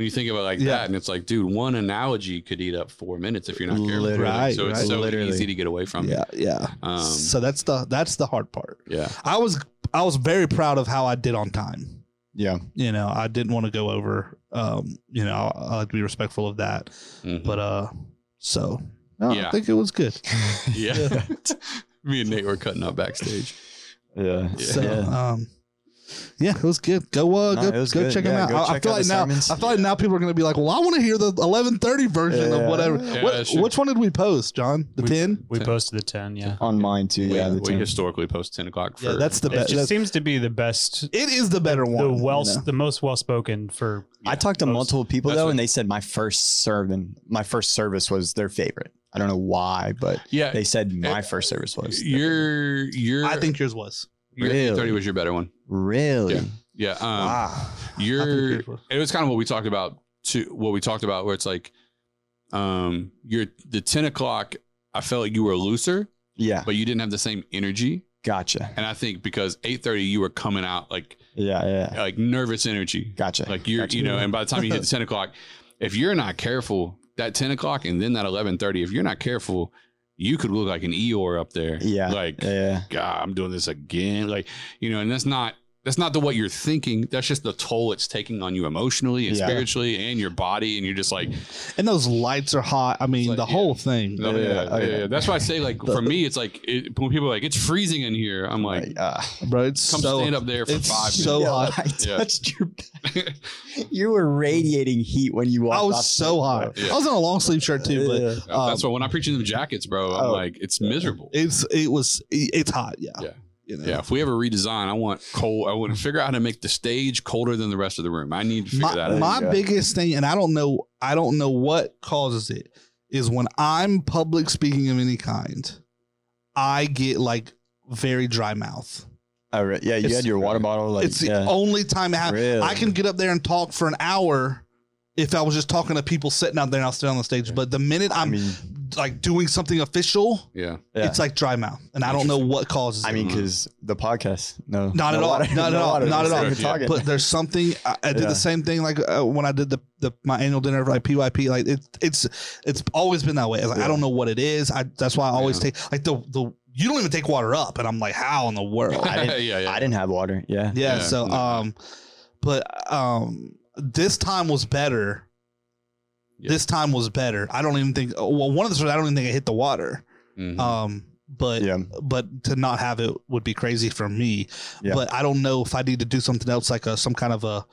When you think about it like Yeah. that, and it's like, dude, one analogy could eat up four minutes if you're not careful. Literally. Right, so it's right. so Literally. easy to get away from. Yeah, yeah. Um, so that's the that's the hard part. yeah. I was I was very proud of how I did on time. Yeah. You know, I didn't want to go over. Um, you know, I, I like to be respectful of that. Mhm. But uh, so no, Yeah. I think it was good. yeah. Me and Nate were cutting up backstage. Yeah. Yeah. So Yeah. um, yeah, it was good. Go uh, No, go, it go good. check them out. go I, I feel out like now sermons. I feel like now people are going to be like, well, I want to hear the eleven thirty version Yeah. of whatever. Yeah, what, sure. which one did we post, John? The We- ten. We posted the 10, yeah. On mine too. We, Yeah. The we team. historically post 10 o'clock for Yeah, that's the It best. just seems to be the best, It is the better the one. well, you know? the most well spoken for. I talked to most- multiple people That's though, what- and they said my first sermon, my first service was their favorite. I don't know why, but Yeah. they said my Uh, first service was. Your, your, I think yours was. your Really? 30 was your better one. Really? Yeah. Yeah. Um, wow. I think your, yours was. it was kind of what we talked about To what we talked about where it's like um you're the 10 o'clock i felt like you were looser Yeah. but you didn't have the same energy Gotcha. and i think because 8.30 you were coming out like Yeah. Yeah. like nervous energy Gotcha. like you're Gotcha. you know and by the time you hit the 10 o'clock if you're not careful that 10 o'clock and then that 11.30 if you're not careful you could look like an eeyore up there Yeah. like yeah. god i'm doing this again like you know and that's not that's not the what you're thinking that's just the toll it's taking on you emotionally and Yeah. spiritually and your body and you're just like And those lights are hot. I mean, like, the yeah. whole thing. No, Yeah, yeah, yeah, yeah. yeah. That's why I say, like, The- for me, it's like it, when people are like, it's freezing in here. I'm like, Like, uh, bro. It's come so stand up there for it's five so yo, hot. I Yeah. touched your back. You were radiating heat when you walked I was off so hot. Yeah. I was in a long sleeve shirt too, but Yeah. minutes. That's um, why when I preach in the jackets, bro, I'm Oh. like, it's miserable. it's it was it's hot. Yeah. Yeah. You know? yeah, if we ever redesign, I want cold. I want to figure out how to make the stage colder than the rest of the room. I need to figure my, that out. my you biggest thing, and I don't know, I don't know what causes it, is when I'm public speaking of any kind, I get like very dry mouth. Oh, right. Yeah. You It's- had your water bottle. Like, it's the yeah. only time it happens. Really? I can get up there and talk for an hour if I was just talking to people sitting out there and I'll stay on the stage. But the minute I I'm mean, like doing something official, yeah, yeah. it's like dry mouth, and I don't know what causes. It. I it. mean, because the podcast, no, Not no at all. water, Not at all. Not at all. Yeah. but there's something I, I did Yeah. the same thing like uh, when I did the, the my annual dinner for like PYP like it, it's it's always been that way. Like, I don't know what it is. I that's why I always take like the the you don't even take water up and I'm like how in the world. I didn't- yeah, yeah. I didn't have water. Yeah. yeah, so um but um this time was better. Yeah. This time was better. I don't even think well one of the stories I don't even think I hit the water. Mhm. Um but Yeah. but to not have it would be crazy for me. Yeah. But I don't know if I need to do something else like a some kind of a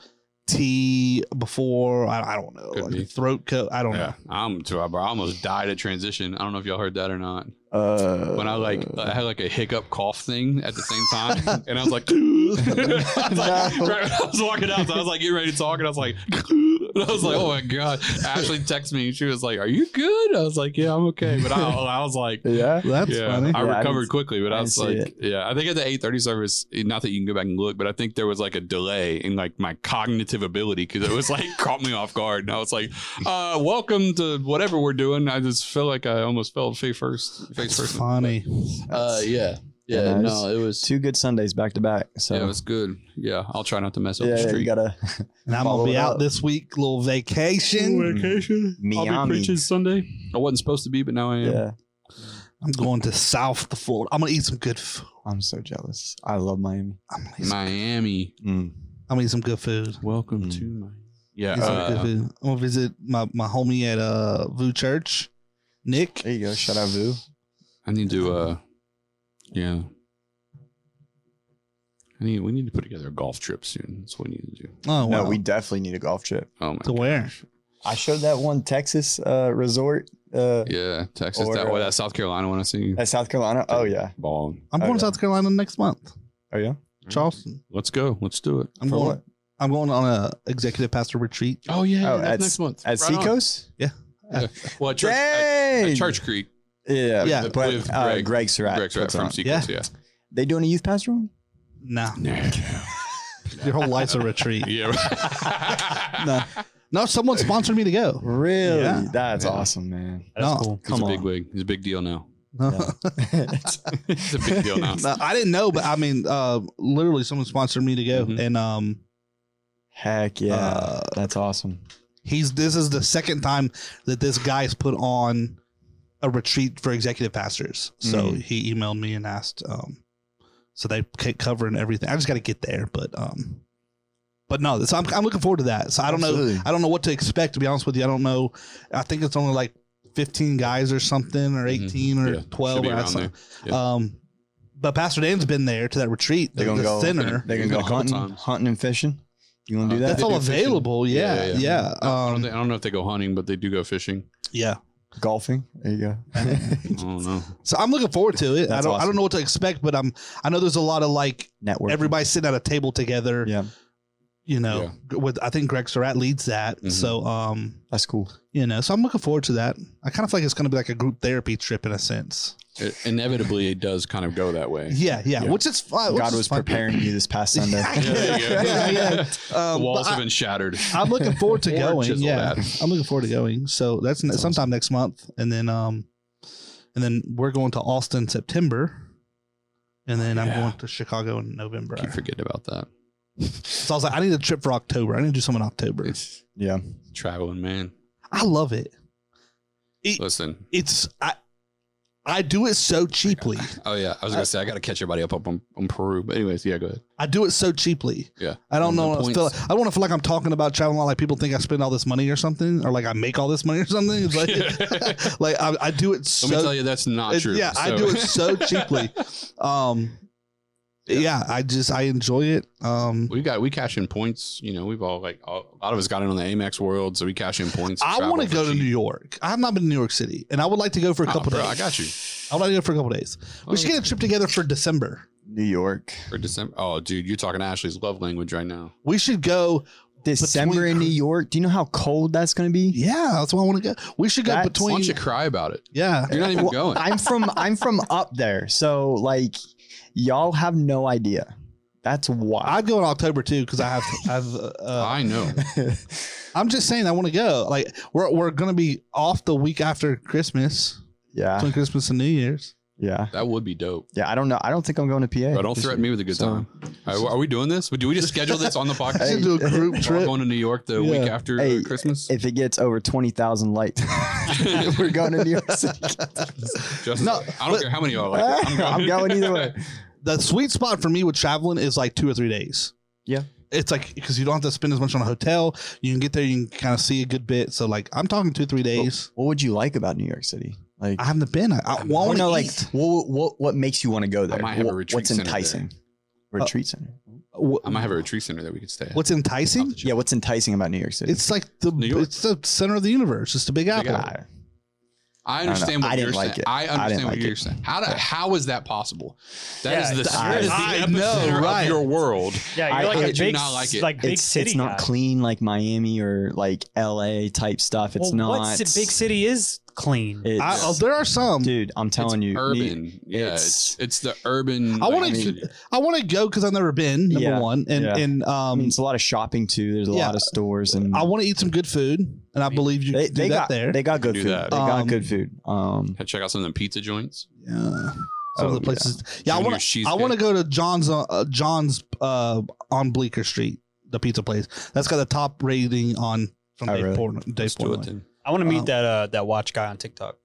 tea before. I, I don't know, Could like be. throat coat. I don't yeah, I'm too. I almost died at transition. I don't know if y'all heard that or not. Uh, When I like, I had like a hiccup cough thing at the same time, and I was like, I was, like No. right I was walking out, so I was like getting ready to talk, and I was like, and I was like, oh my god. Ashley texted me, she was like, "Are you good?" I was like, "Yeah, I'm okay," but I, I was like. yeah. That's yeah, funny. I Yeah, recovered didn't- quickly, but I, I was didn't see like, yeah, I think at the eight thirty service, not that you can go back and look, but I think there was like a delay in like my cognitive ability because it was like caught me off guard, and I was like, uh, "Welcome to whatever we're doing." I just feel like I almost fell face first, face That's first. funny. Uh, yeah, Yeah, yeah, no, no, it was, Two good Sundays back to back. So yeah, it was good. Yeah, I'll try not to mess up yeah, the yeah, street. you gotta And I'm gonna be out up. this week, little vacation. Vacation. Miami. I'll be preaching Sunday. I wasn't supposed to be, but now I am. Yeah. I'm going to South the Florida. I'm gonna eat some good food. I'm so jealous. I love Miami. I'm gonna eat some, Miami, Mm. I'm gonna eat some good food. welcome Mm. to Miami. Yeah, Eat some good uh. I'm gonna visit my, my homie at uh Vous Church, Nick. There you go. Shout out Vous. I need to. uh Yeah. I need. We need to put together a golf trip soon. That's what we need to do. Oh No, we definitely need a golf trip. Oh my. to where? I showed that one Texas uh, resort uh, Yeah, Texas. Or, that way, uh, that South Carolina one I see. at South Carolina. Oh yeah. Ball. I'm Oh, going to. South Carolina next month. Oh yeah. Charleston. Let's go. Let's do it. I'm For going. what? I'm going on a executive pastor retreat. Oh yeah, Oh, that's at- next month At Right on. Seacoast. Well, at church, at, at Church Creek. Yeah. Yeah. But With uh, Greg. Greg Surratt. Greg's right puts from on. Seacoast. Yeah. They doing a youth pastor one? No, Yeah. your whole life's a retreat. yeah. No. No, someone sponsored me to go. Really? Yeah. That's Yeah. awesome, man. That's No. cool. He's Come a big on. wig. He's a big deal now. No. It's a big deal now. No, I didn't know, but I mean, uh, literally, someone sponsored me to go, Mhm. and um, Heck yeah. Uh, That's awesome. he's this is the second time that this guy's put on a retreat for executive pastors. So Mm. he emailed me and asked, um, so they keep covering everything. I just got to get there, but um, but no, so I'm I'm looking forward to that. So I don't know, I don't know what to expect. To be honest with you, I don't know. I think it's only like 15 guys or something, or Mhm. 18 or Yeah, 12 or something. Yeah. Um, but Pastor Dan's been there to that retreat. They're gonna the go. center. They're gonna go hunting, times. hunting and fishing. You want to do that? That's all do fishing. available. Yeah, yeah. I, don't Um, think- I don't know if they go hunting, but they do go fishing. yeah. Golfing. There you go. I don't. So I'm looking forward to it. I don't I don't know what to expect, but I'm I know there's a lot of like Network. everybody sitting at a table together. Yeah, You know, with I think Greg Surratt leads that. Mhm. So um, that's cool. you know, so I'm looking forward to that. I kind of feel like it's gonna be like a group therapy trip in a sense. It, inevitably, it does kind of go that way. Yeah, yeah. Yeah. Which is fine. God was fine. preparing you this past Sunday. Yeah, there you go. yeah, yeah. the Um, walls have I- been shattered. I'm looking forward to going. Yeah, at. I'm looking forward to going. So that's, That's sometime next month, and then um, and then we're going to Austin September, and then I'm going to Chicago in November. Keep forgetting about that. So I was like, I need a trip for October. I need to do something in October. It's yeah, traveling, man. I love it. It- Listen. It's I, I do it so cheaply. Oh yeah, I was gonna say I got to catch everybody up, up on, on Peru. But anyways, yeah, go ahead. I do it so cheaply. Yeah, I don't On the know. I, feel, points. I don't want to feel like I'm talking about traveling. Like people think I spend all this money or something, or like I make all this money or something. It's like, like I, I do it so. Let me tell you, that's not it- true. yeah, I do it so cheaply. Um, Yeah. yeah. I just I enjoy it. Um, we got we cash in points. You know, we've all like all, a lot of us got in on the Amex World, so we cash in points. I want to for go to. New York. I have not been to New York City, and I would like to go for a Oh, couple bro, days. I got you I would like to go for a couple days. We should get a trip together for December. New York. for December. Oh, dude, you're talking Ashley's love language right now. We should go. December Between- in New York. Do you know how cold that's going to be? Yeah, that's why I want to go. We should go That's- Why between. don't you cry about it? yeah, You're not even Well, going. I'm from I'm from up there, so like y'all have no idea. That's why. I'd go in October too because I have. I have. Uh, I know. I'm just saying I want to go. Like we're we're gonna be off the week after Christmas, yeah, between Christmas and New Year's. yeah, That would be dope. yeah. I don't know. I don't think I'm going to PA. But don't threaten year. me with a good So- time. Are, are we doing this? Do we just schedule this on the We podcast? should do a group We're trip. going to New York the Yeah. week after Hey, Christmas. If it gets over twenty thousand likes, we're going to New York City. Just, No, I don't but- care how many y'all like it. I'm going either way. The sweet spot for me with traveling is like two or three days. Yeah. It's like because you don't have to spend as much on a hotel. You can get there, you can kind of see a good bit. So like I'm talking two three days. What would you like about New York City? Like, I haven't been. I, I I want to no, like what, what what makes you want to go there? might have a What- retreat What's center there. enticing? Uh, retreat center. Wh- I might have a retreat center that we could stay at. What's enticing? Yeah, what's enticing about New York City? It's like the New York. it's the center of the universe. It's the Big Apple. Apple. I understand I what didn't you're like saying. it. I I understand what like you're it. saying. How do, how is that possible? That is Yeah, the, it's- that is the I epicenter know, right. of your world. Yeah, you're I- like I a do big, not like it. like big it's, city. it's not guy. clean like Miami or like LA type stuff. It's well, not. What's a big city is clean. It's, I, oh, there are some. dude, I'm telling it's you, New- urban. yeah, it's, it's- it's the urban. I like, want city. to. I want to go because I've never been. Number Yeah, one, and yeah. and I um, mean, it's a lot of shopping too. There's a Yeah. lot of stores and I want to eat some good food, and I believe you they, can do they that got there. they got good Do food. that. They got Um, good food. Um, Check out some of them pizza joints. yeah. Some Oh, of the places. Yeah, I Junior want to. cheesecake. I want to go to John's. Uh, uh, John's uh, on Bleecker Street, the pizza place. That's got the top rating on from Oh, Dave really? Portnoy. Dave Let's do it Portnoy. then. I want to meet Um, that uh, that watch guy on TikTok.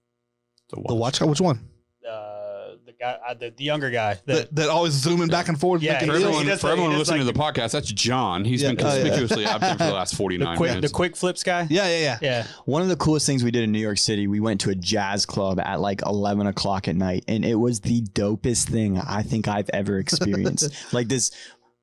The watch guy. Which one? Uh, the guy, uh, the, the younger guy. That, That, that always zooming back and forth. Yeah, making For he does- deals? everyone, for like- everyone does listening like- to the podcast, that's John. He's been Yeah. Oh, yeah. conspicuously absent for the last the 49 quick, the quick flips guy. Yeah, yeah, yeah. Yeah. one of the coolest things we did in New York City, we went to a jazz club at like 11 o'clock at night, and it was the dopest thing I think I've ever experienced. like this,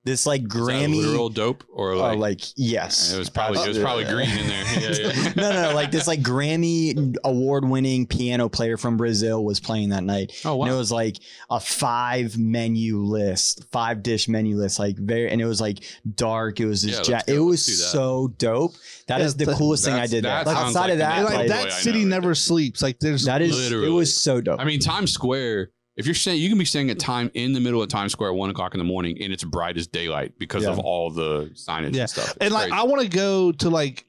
this like Is that Grammy, literal dope or uh, like, like, yes, it was probably it was probably green in there. Yeah, yeah. no, no, no, like this like Grammy award winning piano player from Brazil was playing that night. Oh wow. And it was like a five menu list, five dish menu list, like very, and it was like dark. It was Yeah, just, let's ja- it was so dope. That Yeah, is the that- coolest thing I did there. that Like, outside like of that, like like, that know city it. never sleeps. Like there's that is, Literally. it was so dope. I mean, Times Square. If you're saying you can be staying at time in the middle of Times Square at one o'clock in the morning and it's bright as daylight because Yeah. of all the signage Yeah. and stuff. It's and like crazy. I want to go to like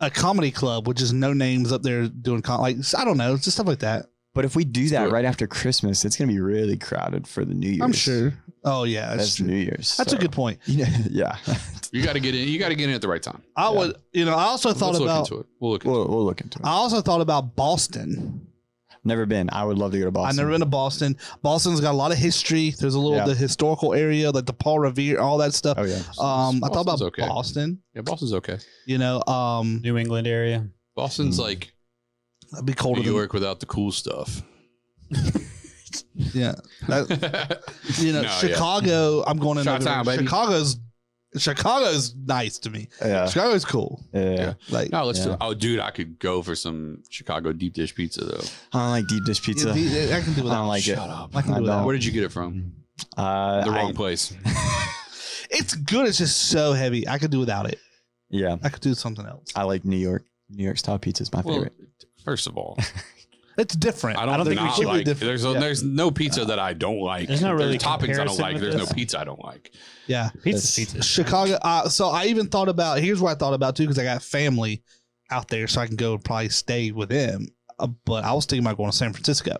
a comedy club with just no names up there doing com- like I don't know, just stuff like that. But if we do do that it. right after Christmas, it's gonna be really crowded for the New Year's. I'm sure. Oh yeah, that's, That's true. New Year's. That's a good point. Yeah, yeah. You got to get in. You got to get in at the right time. I Yeah. would, you know, I also thought Let's look about. into it. We'll look into we'll, we'll look into it. I also thought about Boston. Never been. I would love to go to Boston. I've never been to Boston. Boston's got a lot of history. There's a little Yeah. the historical area, like the Paul Revere, all that stuff. Oh yeah. it. Um, I thought about okay. Boston. Yeah, Boston's okay. You know, um, New England area. Boston's Hmm. like it'd be colder New than York without the cool stuff. yeah. That, you know, No, yeah. Chicago. I'm going in. Chi-town, baby. Chicago's Chicago's nice to me. Yeah. Chicago is cool. Yeah. Yeah. Like No, let's do Yeah. it. Oh, dude, I could go for some Chicago deep dish pizza though. I don't like deep dish pizza. Yeah, I can do I without. don't like it. Shut up. I can I do without. Where did you get it from? Uh, The I- wrong place. It's good. It's just so heavy. I could do without it. yeah. I could do something else. I like New York. New York style pizza is my Well, favorite. first of all, It's different. I don't, don't think we should- like. different. There's a, Yeah. there's no pizza that I don't like. There's not really toppings I don't like. with There's no pizza I don't like. Yeah. Pizza's That's- pizza. Chicago. Uh, so I even thought about. Here's what I thought about too, because I got family out there, so I can go and probably stay with them. Uh, but I was thinking about going to San Francisco.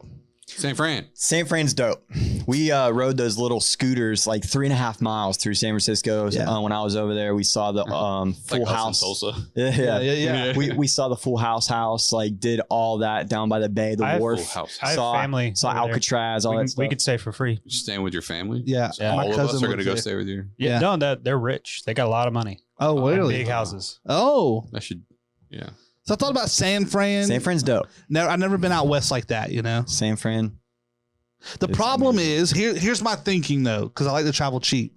San Fran. San Fran's dope. We uh, rode those little scooters like three and a half miles through San Francisco. Yeah. Uh, when I was over there, we saw the um, Full like House. Tulsa. Yeah, Yeah, yeah. yeah, yeah. we, we saw the Full House house. Like did all that down by the bay, the I have wharf. Full house. I have saw family saw over there. Alcatraz, all we, that stuff. we could stay for free. You staying with your family? Yeah, Yeah. my All of us are going to go there. stay with you. Yeah, Yeah. no, that they're rich. They got a lot of money. Oh, And really? Big houses. Oh, That should. Yeah. So I thought about San Fran. San Fran's dope. Never, I've never been out west like that. You know. San Fran. The It's problem amazing. is here. Here's my thinking though, because I like to travel cheap.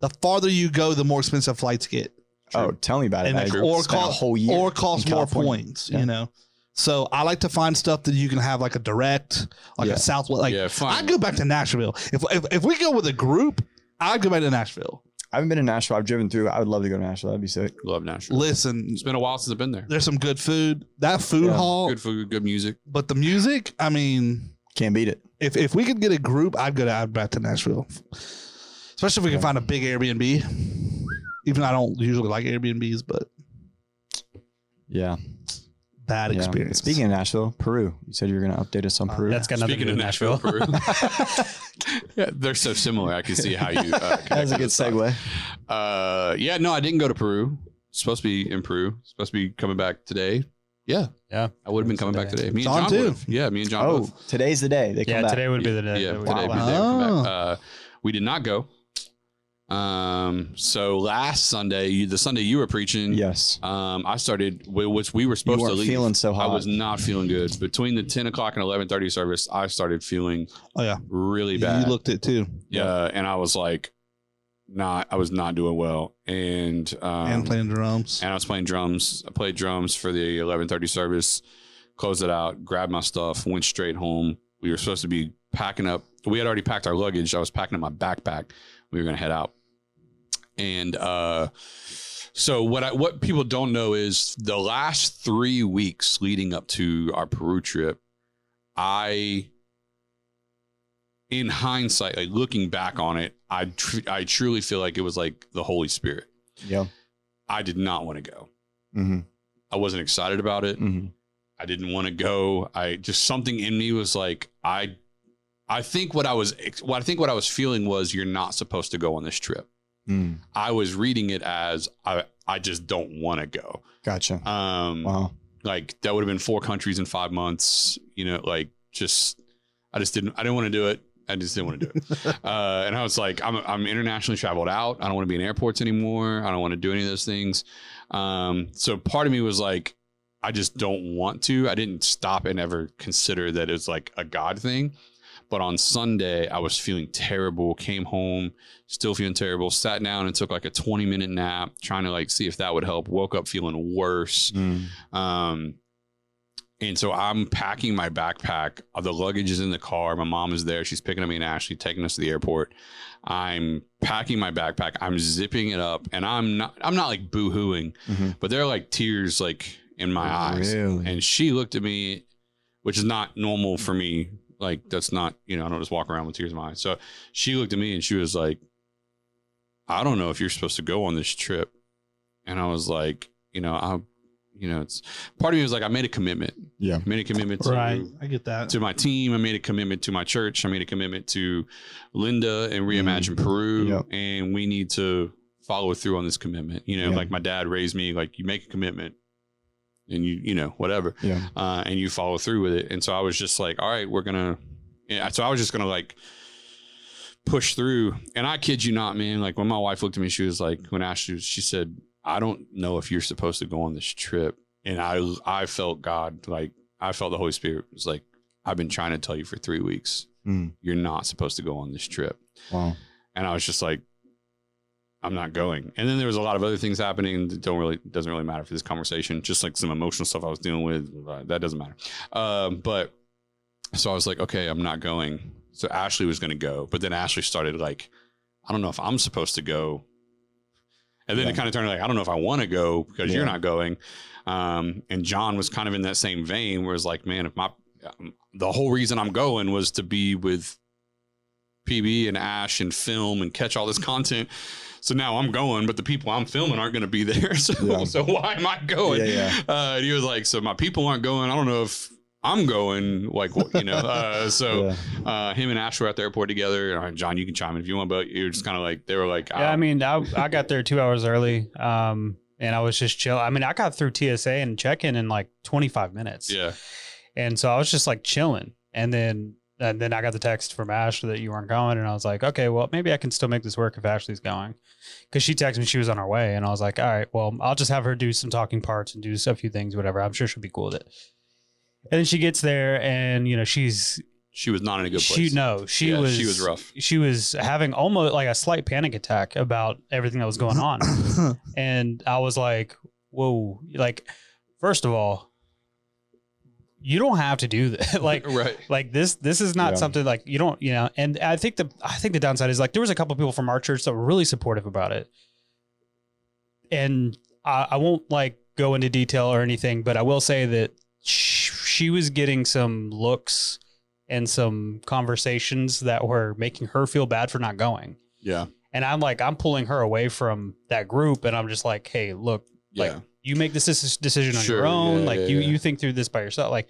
The farther you go, the more expensive flights get, Oh, tell me about it. and I or spent a cost whole year or cost more points. Yeah. You know. So I like to find stuff that you can have like a direct, like Yeah. a Southwest. Like yeah. I'd go back to Nashville if, if if we go with a group. I'd go back to Nashville. I haven't been to Nashville. I've driven through. I would love to go to Nashville. That'd be sick. Love Nashville. Listen, It's been a while since I've been there. there's some good food. That food Yeah. hall, Good food, good music. but the music. I mean, Can't beat it. if if we could get a group, I'd go to I'd back to Nashville. Especially if we can Yeah. find a big Airbnb. Even though I don't usually like Airbnbs, but Yeah. Bad yeah. experience. Speaking of Nashville, Peru. You said you were going to update us on Uh, Peru. That's got nothing Speaking to of do with Nashville, Nashville. Peru. yeah, they're so similar. I can see how you. Uh, That's a good segue. Uh, yeah, no, I didn't go to Peru. Supposed to be in Peru. Supposed to be coming back today. Yeah, Yeah. I would have been coming back Today. today. Me and John John, too. Yeah, me and John Oh, both. today's the day. They come yeah, back. today would be the day. Yeah, today go would be the day we come Oh. back. Uh, we did not go. Um, so last Sunday, you, the Sunday you were preaching, Yes. um, I started, wh- which we were You supposed to weren't leave. feeling so hot, I was not feeling good. Between the 10 o'clock and 11.30 service, I started feeling Oh yeah, really you, bad. you looked it too, yeah. And I was like, not, I was not doing well. And, um, and playing drums. and I was playing drums. I played drums for the 11:30 service. Closed it out, grabbed my stuff, went straight home. We were supposed to be packing up. We had already packed our luggage. I was packing up my backpack. We were going to head out. And uh so what I what people don't know is the last 3 weeks leading up to our Peru trip, I in hindsight, like looking back on it, I tr- I truly feel like it was like the Holy Spirit. Yeah. I did not want to go. Mm-hmm. I wasn't excited about it. Mm-hmm. I didn't want to go. I just something in me was like I I think what I was what I think what I was feeling was you're not supposed to go on this trip. Mm. I was reading it as I I just don't want to go. Gotcha. Um Wow. like that would have been four countries in 5 months, you know, like just I just didn't I didn't want to do it. I just didn't want to do it. uh, and I was like, I'm, I'm internationally traveled out. I don't want to be in airports anymore. I don't want to do any of those things. Um, so part of me was like, I just don't want to. I didn't stop and ever consider that it's like a God thing. But on Sunday, I was feeling terrible. Came home, still feeling terrible. Sat down and took like a 20 minute nap, trying to like see if that would help. Woke up feeling worse. Mm. Um, and so I'm packing my backpack. Uh, The luggage is in the car. My mom is there. She's picking up me and Ashley, taking us to the airport. I'm packing my backpack. I'm zipping it up, and I'm not. I'm not like boo-hooing, Mhm. but there are like tears like in my eyes. Really? And she looked at me, which is not normal for me. Like that's not you know I don't just walk around with tears in my eyes. So she looked at me and she was like, "I don't know if you're supposed to go on this trip," and I was like, you know, I, you know, it's part of me was like, I made a commitment. Yeah. I made a commitment to, Right. I get that. to my team. I made a commitment to my church. I made a commitment to Linda and mm-hmm. Reimagine Peru. Yep. And we need to follow through on this commitment. You know, Yeah. like my dad raised me, like you make a commitment and you, you know, whatever, Yeah. uh, and you follow through with it. And so I was just like, all right, we're yeah. So I was just to like push through. And I kid you not, man, like when my wife looked at me, she was like, when Ashley, she said, I don't know if you're supposed to go on this trip. And I, I felt God, like I felt the Holy Spirit was like, I've been trying to tell you for three weeks, Mm. you're not supposed to go on this trip. Wow. And I was just like, I'm not going. And then there was a lot of other things happening that don't really doesn't really matter for this conversation. Just like some emotional stuff I was dealing with. but That doesn't matter. Um, but so I was like, okay, I'm not going. So Ashley was going to go, but then Ashley started like, I don't know if I'm supposed to go. And then Yeah. it kind of turned like, I don't know if I want to go because Yeah. you're not going. Um, and John was kind of in that same vein where it's like, man, if my um, the whole reason I'm going was to be with PB and Ash and film and catch all this content. So now I'm going, but the people I'm filming aren't going to be there. So, Yeah. so why am I going? Yeah, yeah. Uh, and he was like, so my people aren't going. I don't know if I'm going. Like, you know. Uh, so Yeah. uh, him and Ash were at the airport together. All right, John, you can chime in if you want, but you're just kind of like they were like, Yeah, I "Ah, mean, I, I got there two hours early, um, and I was just chill. I mean, I got through TSA and check in in like 25 minutes, yeah, and so I was just like chilling. And then and then I got the text from Ash that you weren't going, and I was like, okay, well, maybe I can still make this work if Ashley's going, because she texted me she was on her way, and I was like, all right, well, I'll just have her do some talking parts and do a few things, whatever. I'm sure she'll be cool with it. And then she gets there, and you know, she's she was not in a good she place. no, she Yeah, was she was rough. She was having almost like a slight panic attack about everything that was going on. and I was like, "Whoa!" Like, first of all, you don't have to do that. like, right. like this. This is not Yeah. something like you don't. You know. And I think the I think the downside is like there was a couple people from our church that were really supportive about it. And I, I won't like go into detail or anything, but I will say that sh- she was getting some looks and some conversations that were making her feel bad for not going. Yeah, And I'm like, I'm pulling her away from that group, and I'm just like, hey, look, yeah, like you make this decision on Sure, your own. yeah, like yeah, you yeah. you think through this by yourself. Like,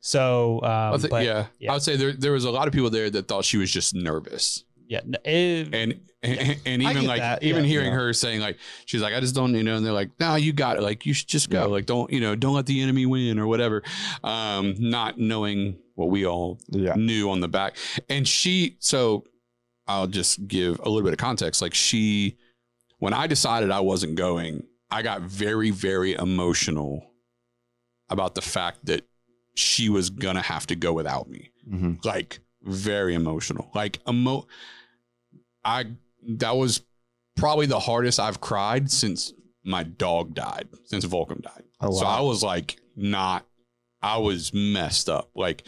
so um, I think, but, yeah. yeah. I would say there there was a lot of people there that thought she was just nervous. yeah, it- and and, and even like that, even yeah. hearing Yeah. her saying like she's like I just don't you know and they're like no you got it like you should just go Yeah. like don't you know don't let the enemy win or whatever um not knowing what we all Yeah. knew on the back and she so I'll just give a little bit of context like she when I decided I wasn't going I got very very emotional about the fact that she was gonna have to go without me hmm like very emotional. Like emo I that was probably the hardest I've cried since my dog died, since Vulcan died. Oh, So. I was like not I was messed up. Like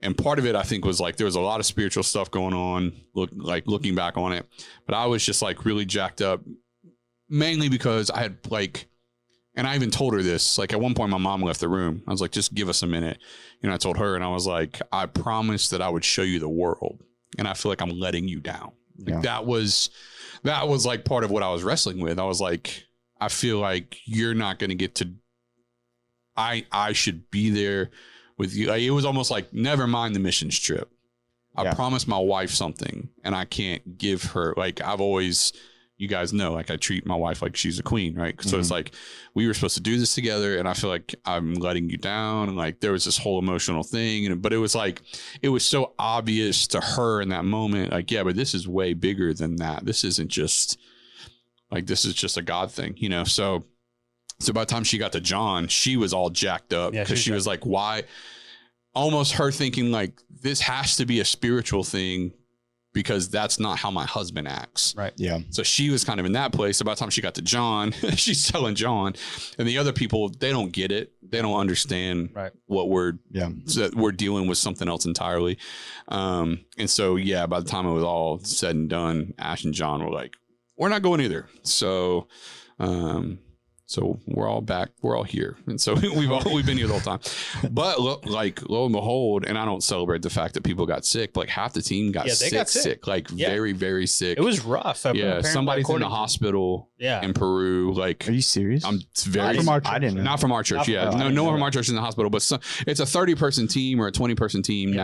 and part of it I think was like there was a lot of spiritual stuff going on, look like looking back on it. But I was just like really jacked up mainly because I had like and I even told her this. Like at one point, my mom left the room. I was like, just give us a minute. You know, I told her, and I was like, I promised that I would show you the world, and I feel like I'm letting you down. Like Yeah. that was, that was like part of what I was wrestling with. I was like, I feel like you're not going to get to. I I should be there with you. Like, it was almost like never mind the missions trip. I Yeah. promised my wife something, and I can't give her like I've always. You guys know, like I treat my wife like she's a queen, right? So it's like we were supposed to do this together and i feel like i'm letting you down and like there was this whole emotional thing and but it was like it was so obvious to her in that moment like yeah but this is way bigger than that. This isn't just like this is just a god thing you know? So so by the time she got to john she was all jacked up Yeah, she because she was like why? Almost her thinking like this has to be a spiritual thing because that's not how my husband acts Right. Yeah. so she was kind of in that place. So by the time she got to John, she's telling John, and the other people they don't get it. They don't understand Right. what we're Yeah. so that we're dealing with something else entirely. Um, and so yeah, by the time it was all said and done, Ash and John were like, "We're not going either." So, um, so we're all back. We're all here, and so we've all we've been here the whole time. But lo, like lo and behold, and I don't celebrate the fact that people got sick. But like half the team got Yeah, sick, got sick, sick. like Yeah. very, very sick it was rough. yeah, somebody's in the hospital Yeah. in Peru. Like Are you serious? I'm it's very didn't, From our I didn't know. not from our church. Not from- yeah, oh, I no, didn't no one know from our church is in the hospital, but some, it's a 30 person team or a 20 person team Yeah.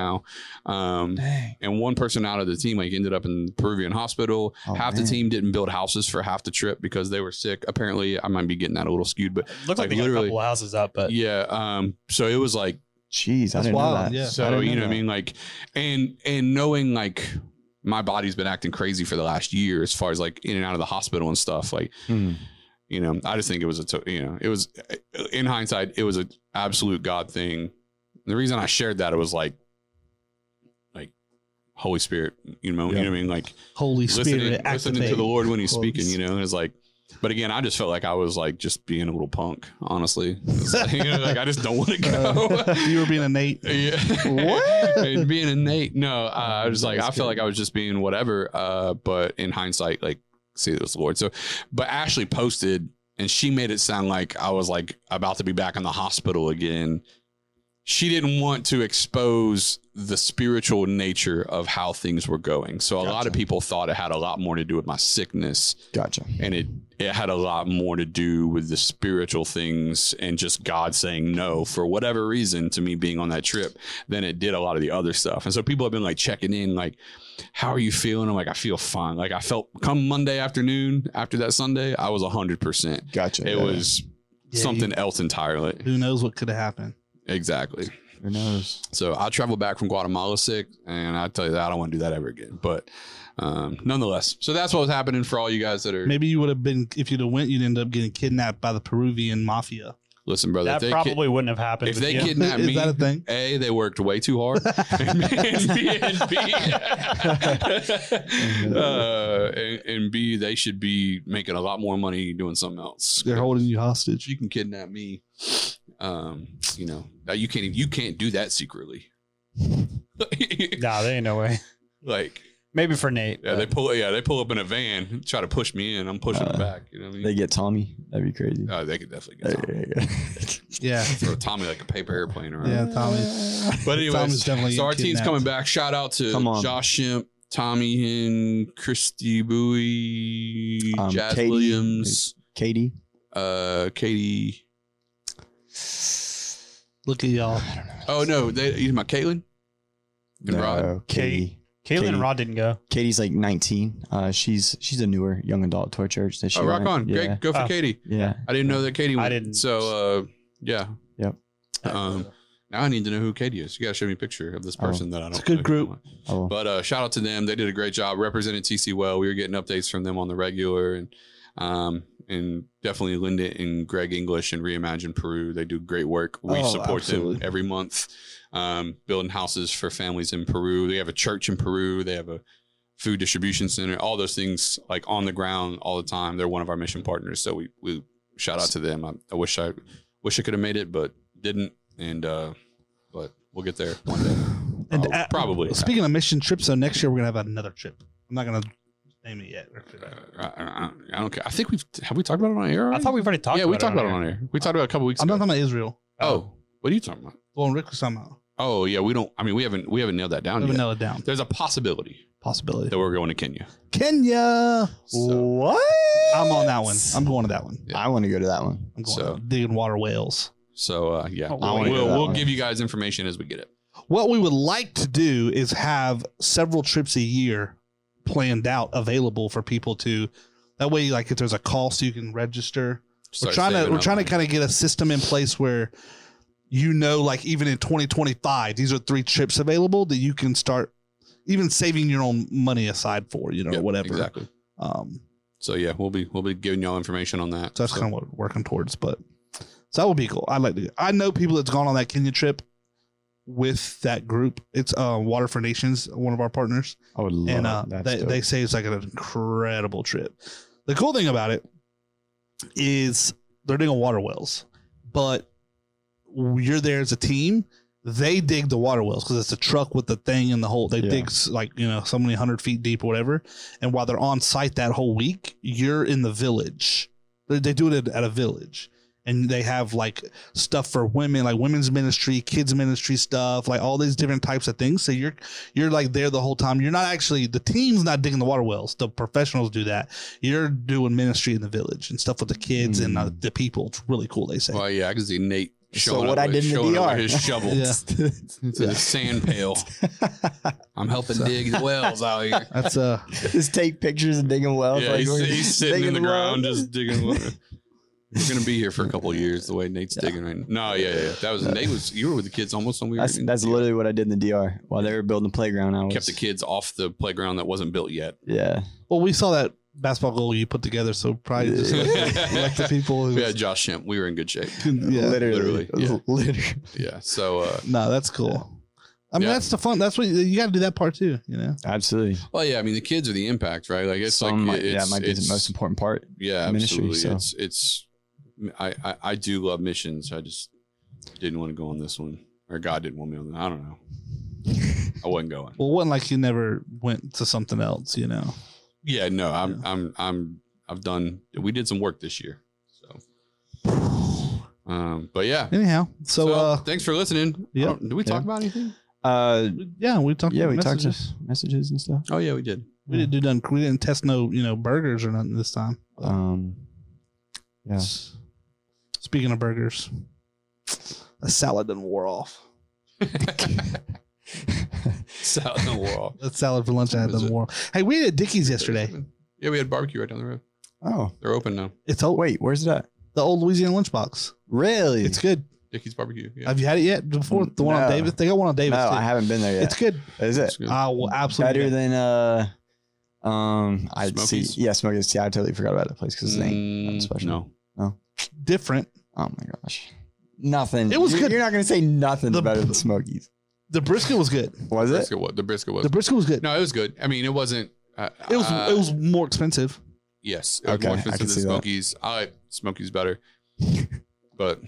now. Um, Dang. and one person out of the team like ended up in Peruvian hospital. Oh, half man. the team didn't build houses for half the trip because they were sick. Apparently, I might be getting that a little skewed, but Looks like, like they got a literally- couple houses up, but yeah. Um, so it was like Jeez, I That's didn't wild, know that. yeah. I so didn't you know what I that. mean like and and knowing like my body's been acting crazy for the last year as far as like in and out of the hospital and stuff like Hmm. you know i just think it was a you know it was in hindsight it was an absolute god thing. The reason i shared that it was like like holy spirit you know you know what i mean? Like Holy Spirit listening, listening to the lord when he's Holy speaking you know? It's like but again i just felt like i was like just being a little punk honestly like, you know, like i just don't want to go you were being a Nate. yeah. What? being innate. No, uh, I was like, I felt like I was just being whatever. Uh, but in hindsight, like, see, it was Lord. So, but Ashley posted and she made it sound like I was like about to be back in the hospital again. She didn't want to expose the spiritual nature of how things were going. So a lot of people thought it had a lot more to do with my sickness Gotcha. and it it had a lot more to do with the spiritual things and just God saying no for whatever reason to me being on that trip than it did a lot of the other stuff. And so people have been like checking in, like, how are you feeling? I'm like, I feel fine. Like I felt come Monday afternoon after that Sunday, I was hundred percent. Gotcha. It Yeah. was Yeah, something else entirely. Who knows what could have happened? Exactly. Who knows? So I traveled back from Guatemala sick, and I tell you that I don't want to do that ever again. But um, nonetheless, so that's what was happening for all you guys that are Maybe you would have been if you'd have went, you'd end up getting kidnapped by the Peruvian mafia. listen, brother. that if they, ki- probably wouldn't have happened. if with they you. kidnap Is me, that a thing? A, they worked way too hard. and B, and B, uh, and, and B, they should be making a lot more money doing something else. They're holding you hostage. you can kidnap me, um, you know, that you can't even- you can't do that secretly. nah, there ain't no way. like Maybe for Nate. yeah, but- they pull yeah they pull up in a van, try to push me in. I'm pushing them Uh, back. You know what I mean? They get Tommy. That'd be crazy. oh, they could definitely get Tommy. There you Yeah. throw Tommy like a paper airplane around. Yeah, Tommy. But anyways, so our getting team's coming back. Shout out to Come on. Josh Shimp, Tommy Hin, Christy Bowie, Um, Jazz Katie. Williams, Katie. uh, Katie. Look at y'all. Oh no, they you talking about Caitlin? And No, Rod? Katie. Caitlin Katie. and Rod didn't go. Katie's like 19. Uh, she's she's a newer young adult toy church that she. Oh, rock went. on! Yeah. Great, go for Oh. Katie. Yeah. I didn't know that Katie. Went. I didn't. So uh, yeah. Yep. Um, now I need to know who Katie is. You gotta show me a picture of this Oh. person that I don't. It's a good know. group. Oh, But uh, shout out to them. They did a great job representing TC well. We were getting updates from them on the regular, and um, and definitely Linda and Greg English and Reimagine Peru. They do great work. We Oh, support absolutely. them every month, um, building houses for families in Peru. They have a church in Peru. They have a food distribution center. All those things like on the ground all the time. They're one of our mission partners. So we we shout out to them. I, I wish I wish I could have made it, but didn't. And uh, but we'll get there one day. And Prob- uh, probably. Speaking of mission trips, so next year we're gonna have another trip. I'm not gonna name it yet. Uh, I, I, I don't care. I think we've have we talked about it on air. I thought we've already talked. About it. Yeah, about we talked about it on air. We talked about it a couple weeks ago. I'm ago. not talking about Israel. oh, what are you talking about? The one Rick was talking about. Oh, yeah, we don't. I mean, we haven't we haven't nailed that We down haven't yet. nailed it down. There's a possibility Possibility. that we're going to Kenya. Kenya. So, what? I'm on that one. I'm going to that one. Yeah. I want to go to that one. I'm going So- digging water whales. so uh, yeah, Oh, I wanna we'll we'll give you guys information as we get it. What we would like to do is have several trips a year planned out available for people to. That way, like if there's a cost, you can register. we're trying to we're trying to kind of get a system in place where you know like even in 2025 these are three trips available that you can start even saving your own money aside for you know Yep, whatever exactly. um So yeah, we'll be we'll be giving y'all information on that. so that's So- kind of what we're working towards but so that would be cool i'd like to i know people that's gone on that kenya trip with that group it's uh water for nations one of our partners I would love and uh, that. they, they say it's like an incredible trip. The cool thing about it is they're digging water wells, but you're there as a team. They dig the water wells because it's a truck with the thing in the hole. They Yeah. dig like you know so many hundred feet deep or whatever. And while they're on site that whole week, you're in the village. They, they do it at a village, and they have like stuff for women, like women's ministry, kids ministry stuff, like all these different types of things. So you're you're like there the whole time. You're not actually the team's not digging the water wells. The professionals do that. You're doing ministry in the village and stuff with the kids and uh, the people. It's really cool. They say. Well, yeah, I can see Nate So showing what up I with- did in the showing up DR. his shovel Yeah. to the sand pail. I'm helping dig the wells out here. That's uh just take pictures and digging wells. yeah, like he's, we're he's sitting in the digging wells. ground just digging. water. We're gonna be here for a couple of years. The way Nate's digging right now. No, yeah, yeah, yeah. That was Nate was you were with the kids almost when we were That's in that's literally what I did in the DR while they were building the playground. I was kept the kids off the playground that wasn't built yet. Yeah, well, we saw that basketball goal you put together, so probably just like the people who We had Josh Shemp. We were in good shape. yeah. literally, literally, literally. Yeah. So, uh, No, that's cool. I mean, Yeah. that's the fun. That's what you got to do that part too. You know. Absolutely. well, yeah. I mean, the kids are the impact, right? Like it's Some like might, yeah, it's, might be it's, the most important part. Yeah, ministry, absolutely. so. It's it's. I, I I do love missions. I just didn't want to go on this one, or God didn't want me on. that. I don't know. I wasn't going. Well, it wasn't like you never went to something else. You know. Yeah, no. I'm Yeah. I'm I'm I've done. We did some work this year. So, um, but yeah. Anyhow, so, uh, thanks for listening. yeah. Did we talk Yeah. about anything? Uh, yeah, we talked. yeah, about we talked messages. to messages and stuff. Oh yeah, we did. We didn't do none. We didn't test no, you know, burgers or nothing this time. Um, yeah. Speaking of burgers, a salad didn't wore off. South in the wall. That salad for lunch I had Is done wore off. Hey, we ate at Dickey's yesterday. Yeah, we had barbecue right down the road. oh, They're open now. It's old, wait, where's that? the old Louisiana lunchbox. Really? It's good. Dickey's barbecue. Yeah. Have you had it yet? Before the one on No. Davis, they got one on no, Davis. too. I haven't been there yet. It's good. Is it good. I will absolutely. better than uh, um? I'd see. Smokies? Yeah, Smokies. See, I totally forgot about that place because it ain't Mm, nothing special. No. No. different. Oh my gosh, nothing. It was You're- good. You're not gonna say nothing The- better than Smokies. The brisket was good. Was it? Brisket, what the brisket was? The brisket was good. no, it was good. I mean, it wasn't. Uh, It was. uh, it was more expensive. Yes, it was Okay, more I expensive can than see that. Smokies. I like Smokies better, but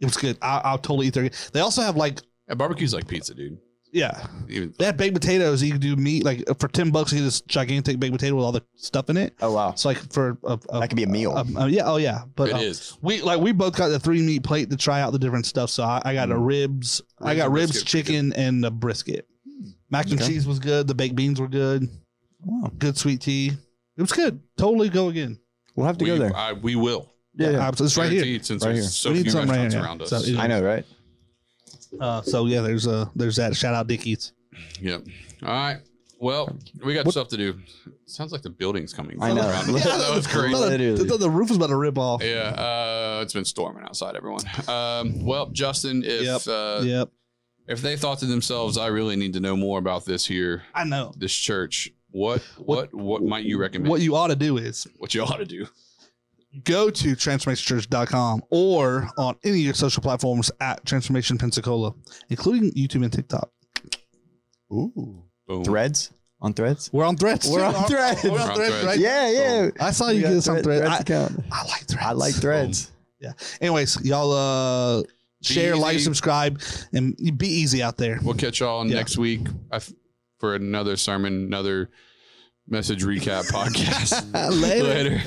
It was good. I, I'll totally eat there. They also have like, yeah, barbecue's like pizza, dude. Yeah, Even they had baked potatoes. You can do meat like for ten bucks. You get this gigantic baked potato with all the stuff in it. Oh wow, It's like for a, a, that could be a meal. a- a- yeah. Oh yeah. But it uh, is. we like we both got the three meat plate to try out the different stuff. So I, I got a ribs. I Ribs got and ribs, brisket, pretty chicken, and a brisket. Mac and Okay. cheese was good. The baked beans were good. wow. Good sweet tea. It was good. Totally go again. We'll have to we, go there. I, we will. Yeah, yeah. Absolutely. It's right here. Guaranteed, Since Right there's here. so We need few something right restaurants here, yeah. around us. So it- I know, right? Uh, so yeah, there's a there's that. Shout out Dickey's. Yep. All right. Well, we got What- stuff to do. Sounds like the building's coming. I know. around. Yeah, that was crazy. thought, the, Literally. I thought the roof is about to rip off. Yeah, uh, it's been storming outside, everyone. Um, well, Justin, if Yep. uh, Yep. if they thought to themselves, "I really need to know more about this here, I know. this church," what what what might you recommend? What you ought to do is what you ought to do? Go to transformationchurch.com or on any of your social platforms at Transformation Pensacola, including YouTube and TikTok. Ooh. Boom. Threads on Threads. We're on threads. We're too. on Threads. We're We're on on threads, Threads. right? Yeah, yeah. I saw you got get us on threads. Threads I, account. I like threads. I like Threads. Yeah. Anyways, y'all uh share, like, subscribe, and be easy out there. We'll catch y'all Yeah. next week for another sermon, another message recap podcast. Later. Later.